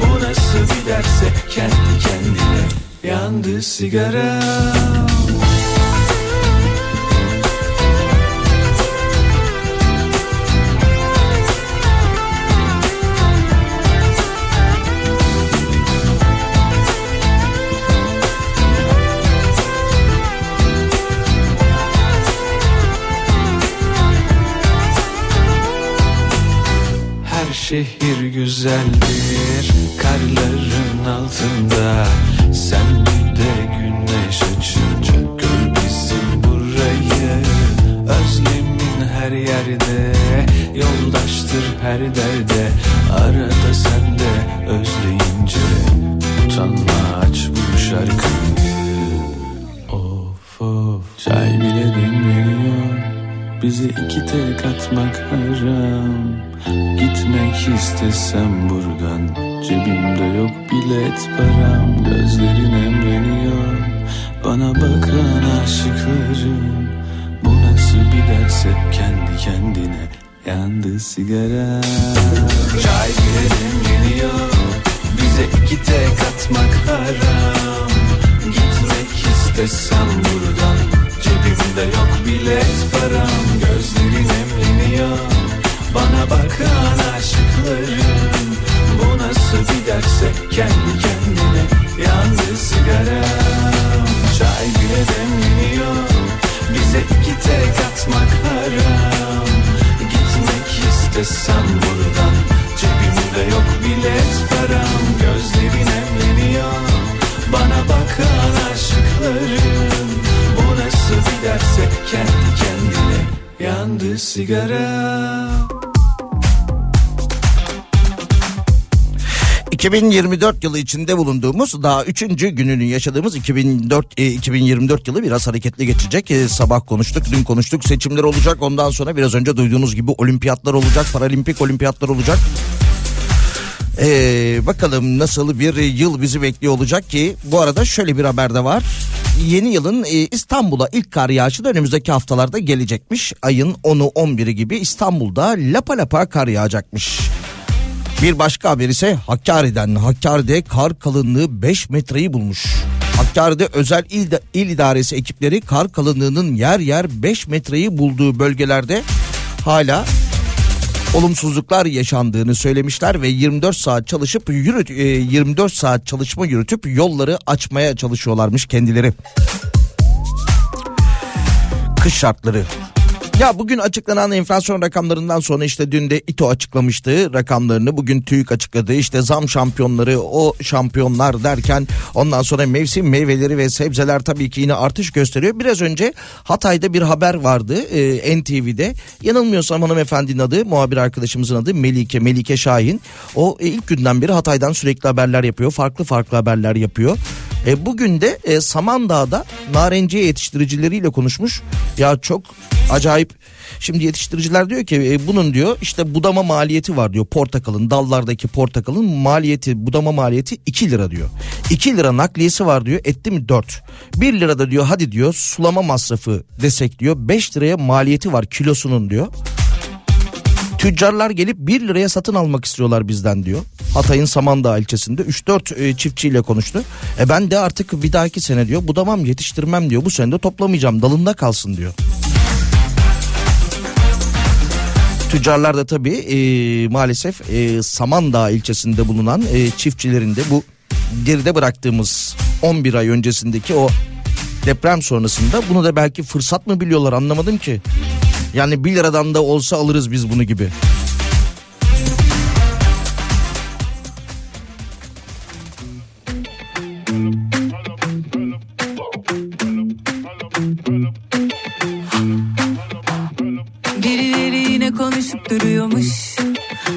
Bu nasıl bir derse kendi kendine Yandı sigaram Her şehir güzeldi
2024 yılı içinde bulunduğumuz daha 3. gününü yaşadığımız 2004 e, 2024 yılı biraz hareketli geçecek. E, sabah konuştuk, dün konuştuk. Seçimler olacak. Ondan sonra biraz önce duyduğunuz gibi olimpiyatlar olacak, paralimpik olimpiyatlar olacak. Ee, bakalım nasıl bir yıl bizi bekliyor olacak ki bu arada şöyle bir haber de var. Yeni yılın e, İstanbul'a ilk kar yağışı da önümüzdeki haftalarda gelecekmiş. Ayın 10'u 11'i gibi İstanbul'da lapa lapa kar yağacakmış. Bir başka haber ise Hakkari'den. Hakkari'de kar kalınlığı 5 metreyi bulmuş. Hakkari'de özel il, il idaresi ekipleri kar kalınlığının yer yer 5 metreyi bulduğu bölgelerde hala olumsuzluklar yaşandığını söylemişler ve 24 saat çalışıp yürüt, 24 saat çalışma yürütüp yolları açmaya çalışıyorlarmış kendileri. Kış şartları ya bugün açıklanan enflasyon rakamlarından sonra işte dün de İTO açıklamıştı rakamlarını. Bugün TÜİK açıkladı. İşte zam şampiyonları o şampiyonlar derken ondan sonra mevsim meyveleri ve sebzeler tabii ki yine artış gösteriyor. Biraz önce Hatay'da bir haber vardı e, NTV'de. Yanılmıyorsam hanımefendinin adı muhabir arkadaşımızın adı Melike Melike Şahin. O e, ilk günden beri Hatay'dan sürekli haberler yapıyor. Farklı farklı haberler yapıyor. E, bugün de e, Samandağ'da narenciye yetiştiricileriyle konuşmuş. Ya çok acayip. Şimdi yetiştiriciler diyor ki e, bunun diyor işte budama maliyeti var diyor. Portakalın dallardaki portakalın maliyeti budama maliyeti 2 lira diyor. 2 lira nakliyesi var diyor etti mi 4. 1 lira da diyor hadi diyor sulama masrafı desek diyor 5 liraya maliyeti var kilosunun diyor. Tüccarlar gelip 1 liraya satın almak istiyorlar bizden diyor. Hatay'ın Samandağ ilçesinde 3-4 e, çiftçiyle konuştu. E ben de artık bir dahaki sene diyor budamam yetiştirmem diyor. Bu sene de toplamayacağım dalında kalsın diyor. Tüccarlar da tabii e, maalesef e, Samandağ ilçesinde bulunan e, çiftçilerin de bu geride bıraktığımız 11 ay öncesindeki o deprem sonrasında bunu da belki fırsat mı biliyorlar anlamadım ki. Yani 1 liradan da olsa alırız biz bunu gibi.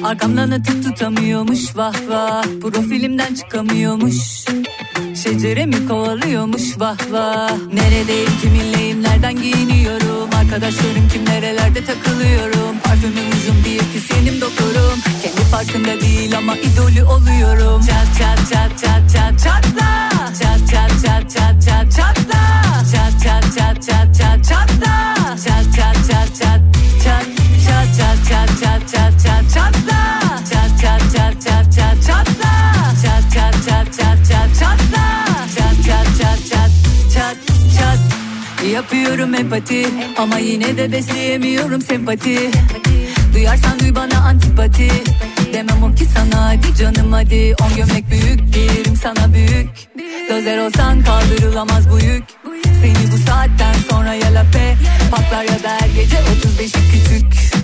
Arkamdan atıp tutamıyormuş vah vah Profilimden çıkamıyormuş Şecere mi kovalıyormuş vah vah Neredeyim kiminleyim nereden giyiniyorum Arkadaşlarım kim nerelerde takılıyorum Parfümüm uzun bir yetisyenim doktorum Kendi farkında değil ama idolü oluyorum Çat çat çat çat çat çatla Çat çat çat çat çat çatla Çat çat çat çat çat çatla Yapıyorum empati ama yine de besleyemiyorum sempati. Duyarsan duy bana antipati Demem o ki sana hadi canım hadi. On gömlek büyük giyerim sana büyük. Dozer olsan kaldırılamaz bu yük. Seni bu saatten sonra ya lape Patlar ya da her gece 35'i küçük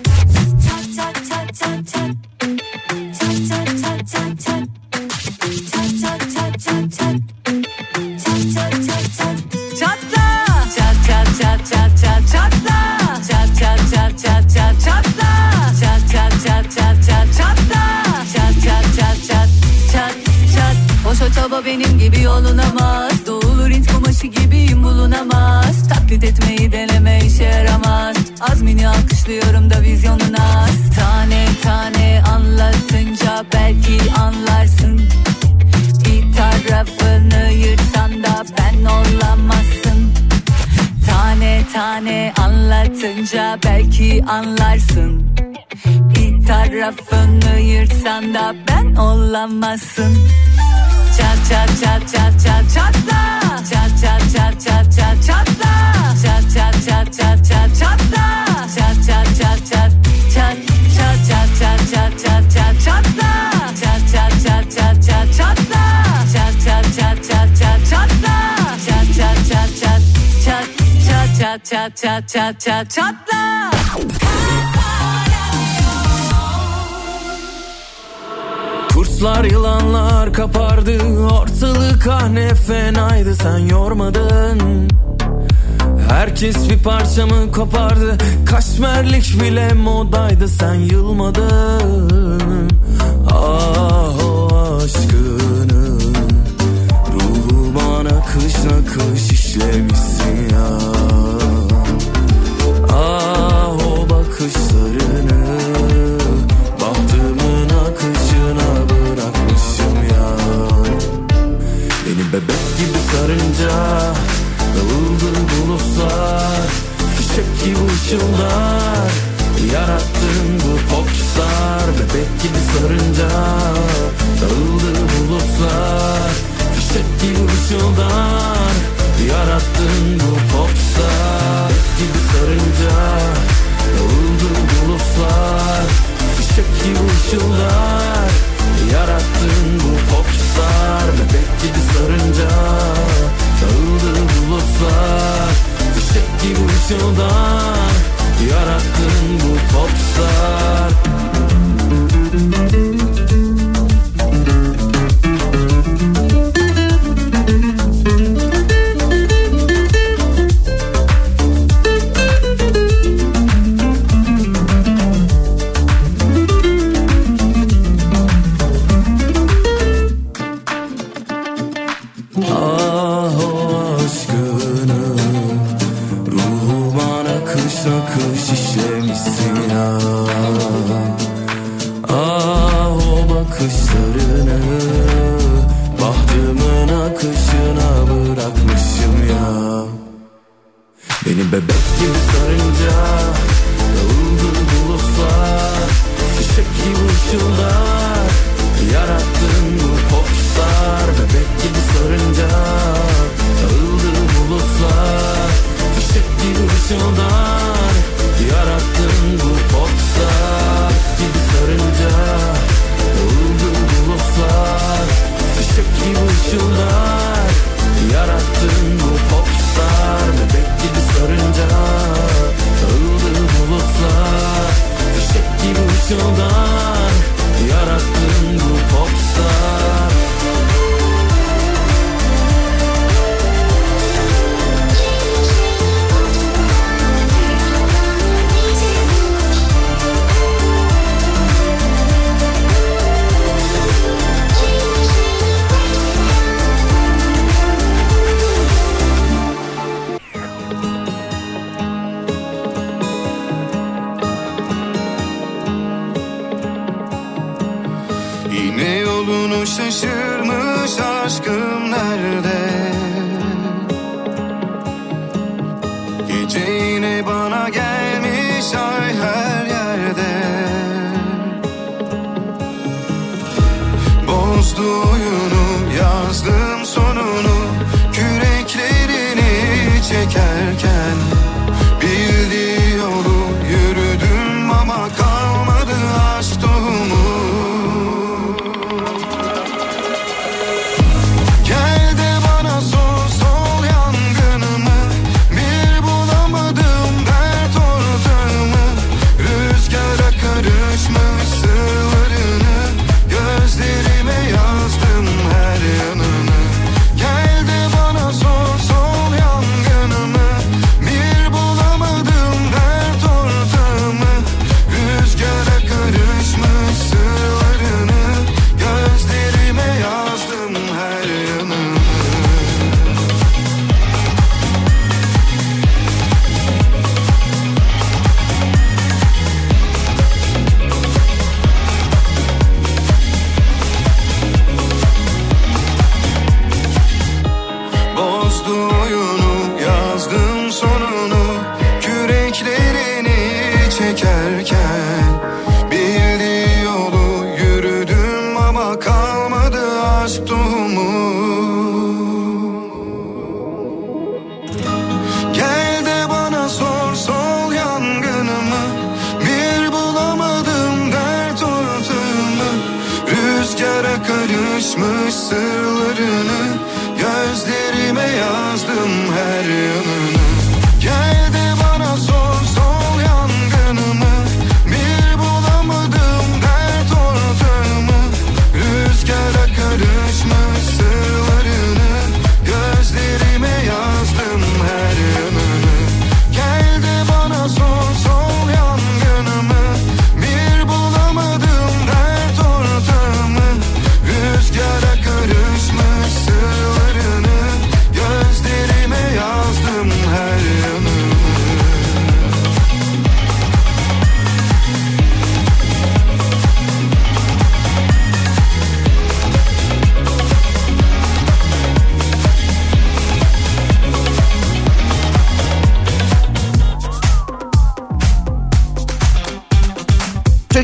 Çaba benim gibi yolunamaz Doğulur int kumaşı gibiyim bulunamaz. Taklit etmeyi deneme işe yaramaz. Azmini alkışlıyorum da vizyonun az Tane tane anlatınca belki anlarsın. Bir tarafını yırtsan da ben olamazsın. Tane tane anlatınca belki anlarsın. Bir tarafını yırtsan da ben olamazsın Çat çat çat çat çat çatla Çat çat çat çat çat çatla Çat çat çat çat çat çatla Çat çat çat çat çat çat çat çat çat çat çat çatla Çat çat çat çat çat çatla Çat çat çat çat çat çatla Çat çat çat çat çat çat çat çat çat çat çat çatla
Kurslar yılanlar kapardı. Ortalık ah ne fenaydı. Sen yormadın. Herkes bir parçamı kopardı. Kaşmerlik bile modaydı. Sen yılmadın. Ah o aşkını Ruhuma nakış nakış işlemişsin ya
koşullar Yarattın bu popstar Bebek gibi sarınca Dağıldı bulutlar Fişek gibi ışıldar Yarattın bu popstar Gibi sarınca Dağıldı bulutlar Fişek gibi ışıldar Yarattın bu popstar Bebek gibi sarınca Dağıldı bulutlar Fişek gibi ışıldan Yarattın bu popstar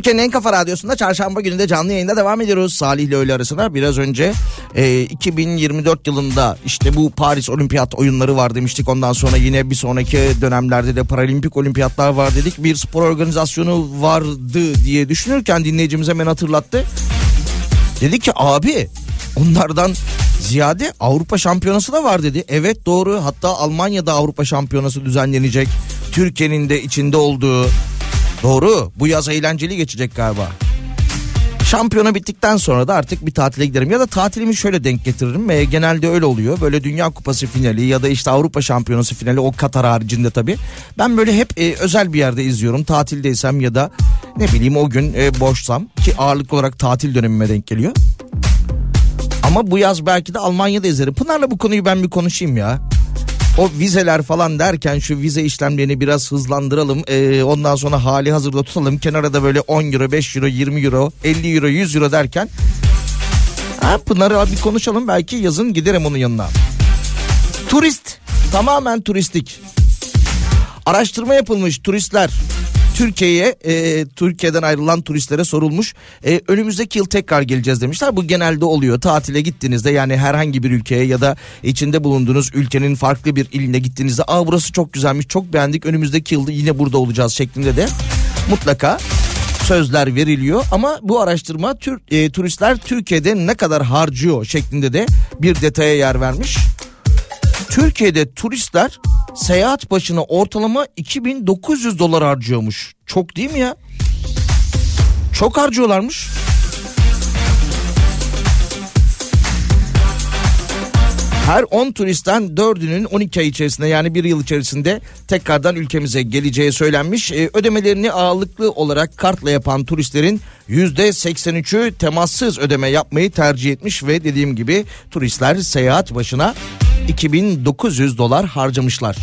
Türkiye'nin en kafa radyosunda çarşamba günü de canlı yayında devam ediyoruz. Salih ile öğle arasına biraz önce e, 2024 yılında işte bu Paris Olimpiyat oyunları var demiştik. Ondan sonra yine bir sonraki dönemlerde de Paralimpik Olimpiyatlar var dedik. Bir spor organizasyonu vardı diye düşünürken dinleyicimiz hemen hatırlattı. Dedi ki abi onlardan ziyade Avrupa Şampiyonası da var dedi. Evet doğru hatta Almanya'da Avrupa Şampiyonası düzenlenecek. Türkiye'nin de içinde olduğu Doğru bu yaz eğlenceli geçecek galiba. Şampiyona bittikten sonra da artık bir tatile giderim ya da tatilimi şöyle denk getiririm ve genelde öyle oluyor. Böyle Dünya Kupası finali ya da işte Avrupa Şampiyonası finali o Katar haricinde tabii. Ben böyle hep e, özel bir yerde izliyorum tatildeysem ya da ne bileyim o gün e, boşsam ki ağırlık olarak tatil dönemime denk geliyor. Ama bu yaz belki de Almanya'da izlerim. Pınar'la bu konuyu ben bir konuşayım ya. O vizeler falan derken şu vize işlemlerini biraz hızlandıralım. Ee, ondan sonra hali hazırda tutalım. Kenara da böyle 10 euro, 5 euro, 20 euro, 50 euro, 100 euro derken. Ha, Pınar'ı bir konuşalım belki yazın giderim onun yanına. Turist tamamen turistik. Araştırma yapılmış turistler Türkiye'ye e, Türkiye'den ayrılan turistlere sorulmuş. E, önümüzdeki yıl tekrar geleceğiz demişler. Bu genelde oluyor. Tatile gittiğinizde yani herhangi bir ülkeye ya da içinde bulunduğunuz ülkenin farklı bir iline gittiğinizde aa burası çok güzelmiş çok beğendik önümüzdeki yılda yine burada olacağız şeklinde de mutlaka sözler veriliyor ama bu araştırma tür, e, turistler Türkiye'de ne kadar harcıyor şeklinde de bir detaya yer vermiş. Türkiye'de turistler seyahat başına ortalama 2900 dolar harcıyormuş. Çok değil mi ya? Çok harcıyorlarmış. Her 10 turistten 4'ünün 12 ay içerisinde yani bir yıl içerisinde tekrardan ülkemize geleceği söylenmiş. Ee, ödemelerini ağırlıklı olarak kartla yapan turistlerin %83'ü temassız ödeme yapmayı tercih etmiş ve dediğim gibi turistler seyahat başına 2900 dolar harcamışlar.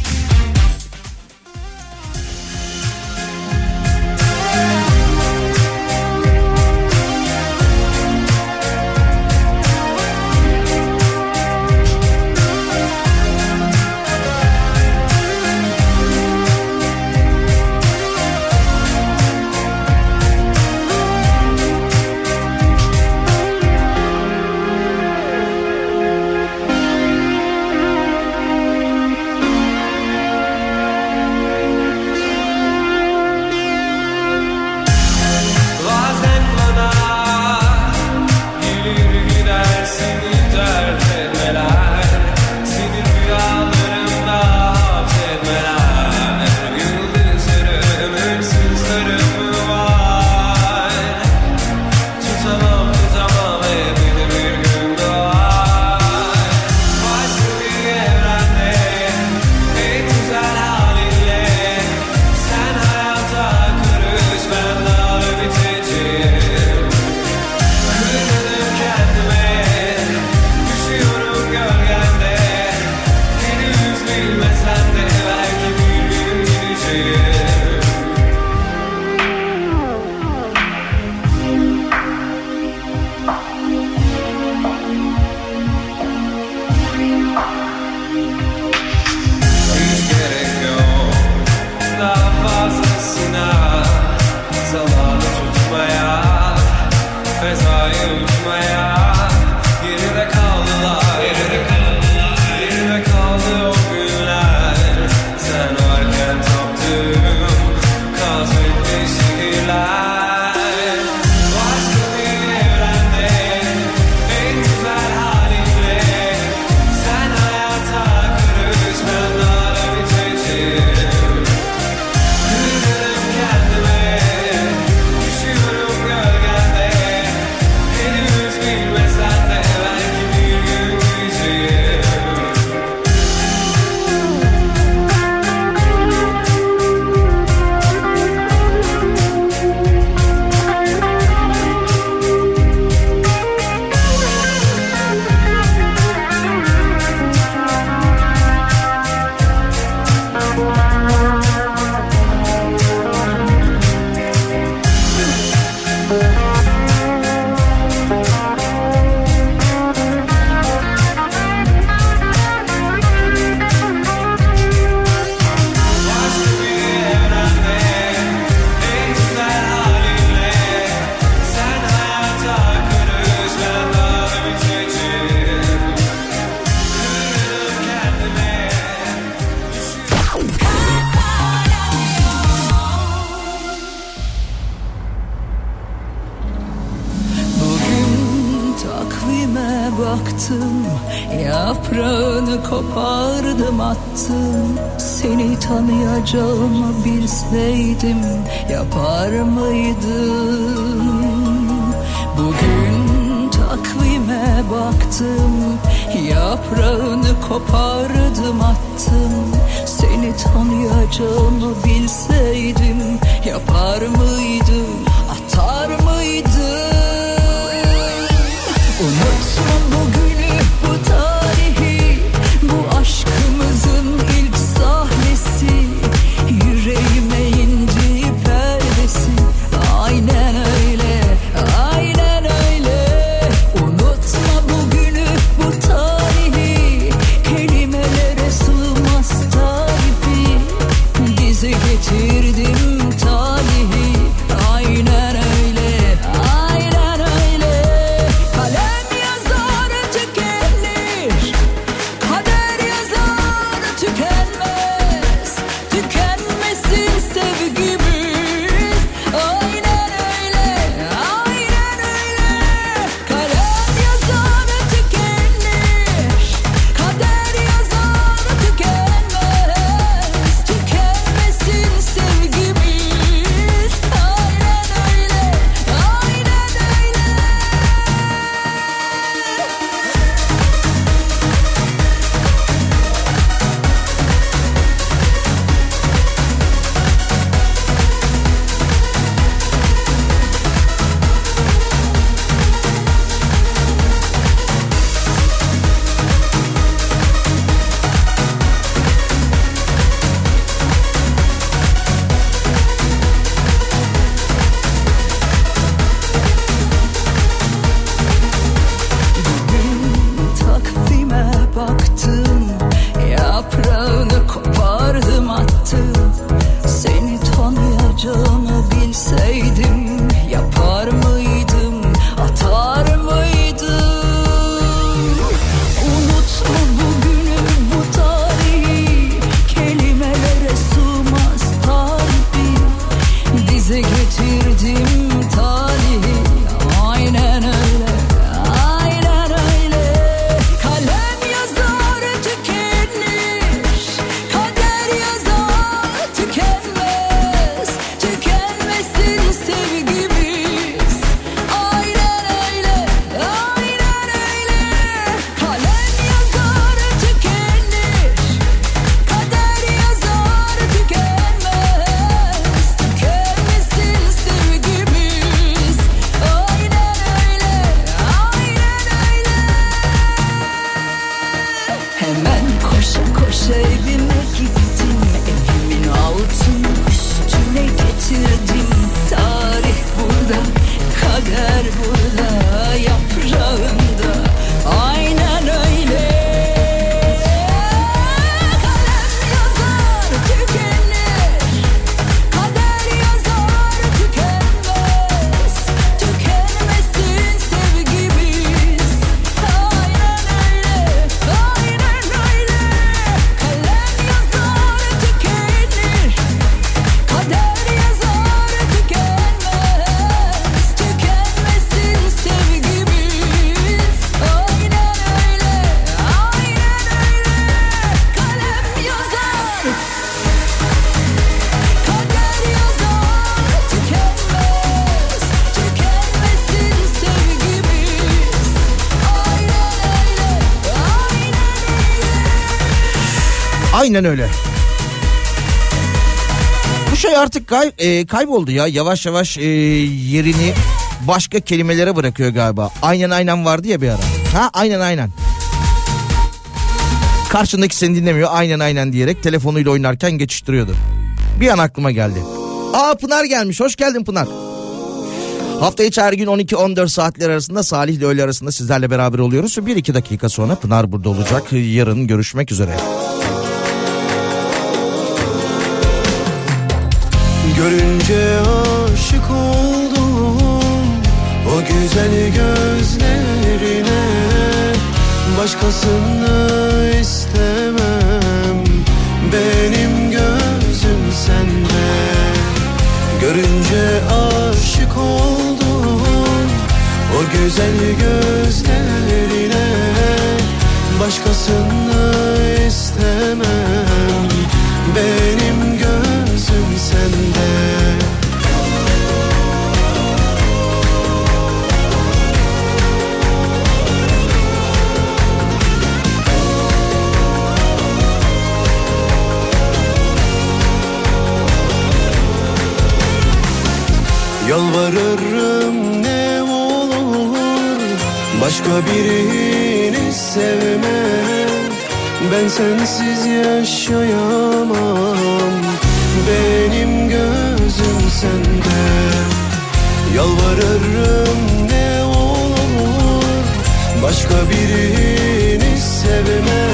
Aynen öyle. Bu
şey artık kay- e, kayboldu ya. Yavaş yavaş e, yerini başka kelimelere bırakıyor galiba. Aynen aynen vardı ya bir ara. Ha aynen aynen. Karşındaki seni dinlemiyor aynen aynen diyerek telefonuyla oynarken geçiştiriyordu. Bir an aklıma geldi. Aa Pınar gelmiş. Hoş geldin Pınar. Hafta içi her gün 12-14 saatler arasında Salih ile öğle arasında sizlerle beraber oluyoruz. Bir iki dakika sonra Pınar burada olacak. Yarın görüşmek üzere.
Görünce aşık oldum o güzel gözlerine. Başkasını istemem benim gözüm sende. Görünce aşık oldum o güzel gözlerine. Başkasını istemem Benim Yalvarırım ne olur Başka birini sevme. Ben sensiz yaşayamam Benim gözüm sende. Yalvarırım ne olur Başka birini sevme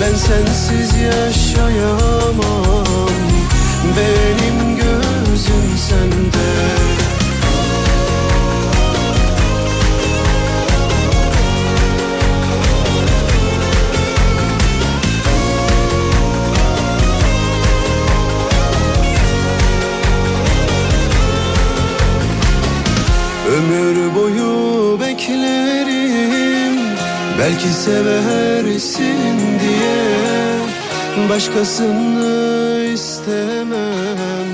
Ben sensiz yaşayamam. Benim gözüm sende Ömür boyu beklerim. Belki seversin diye Başkasını istemem.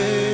Sende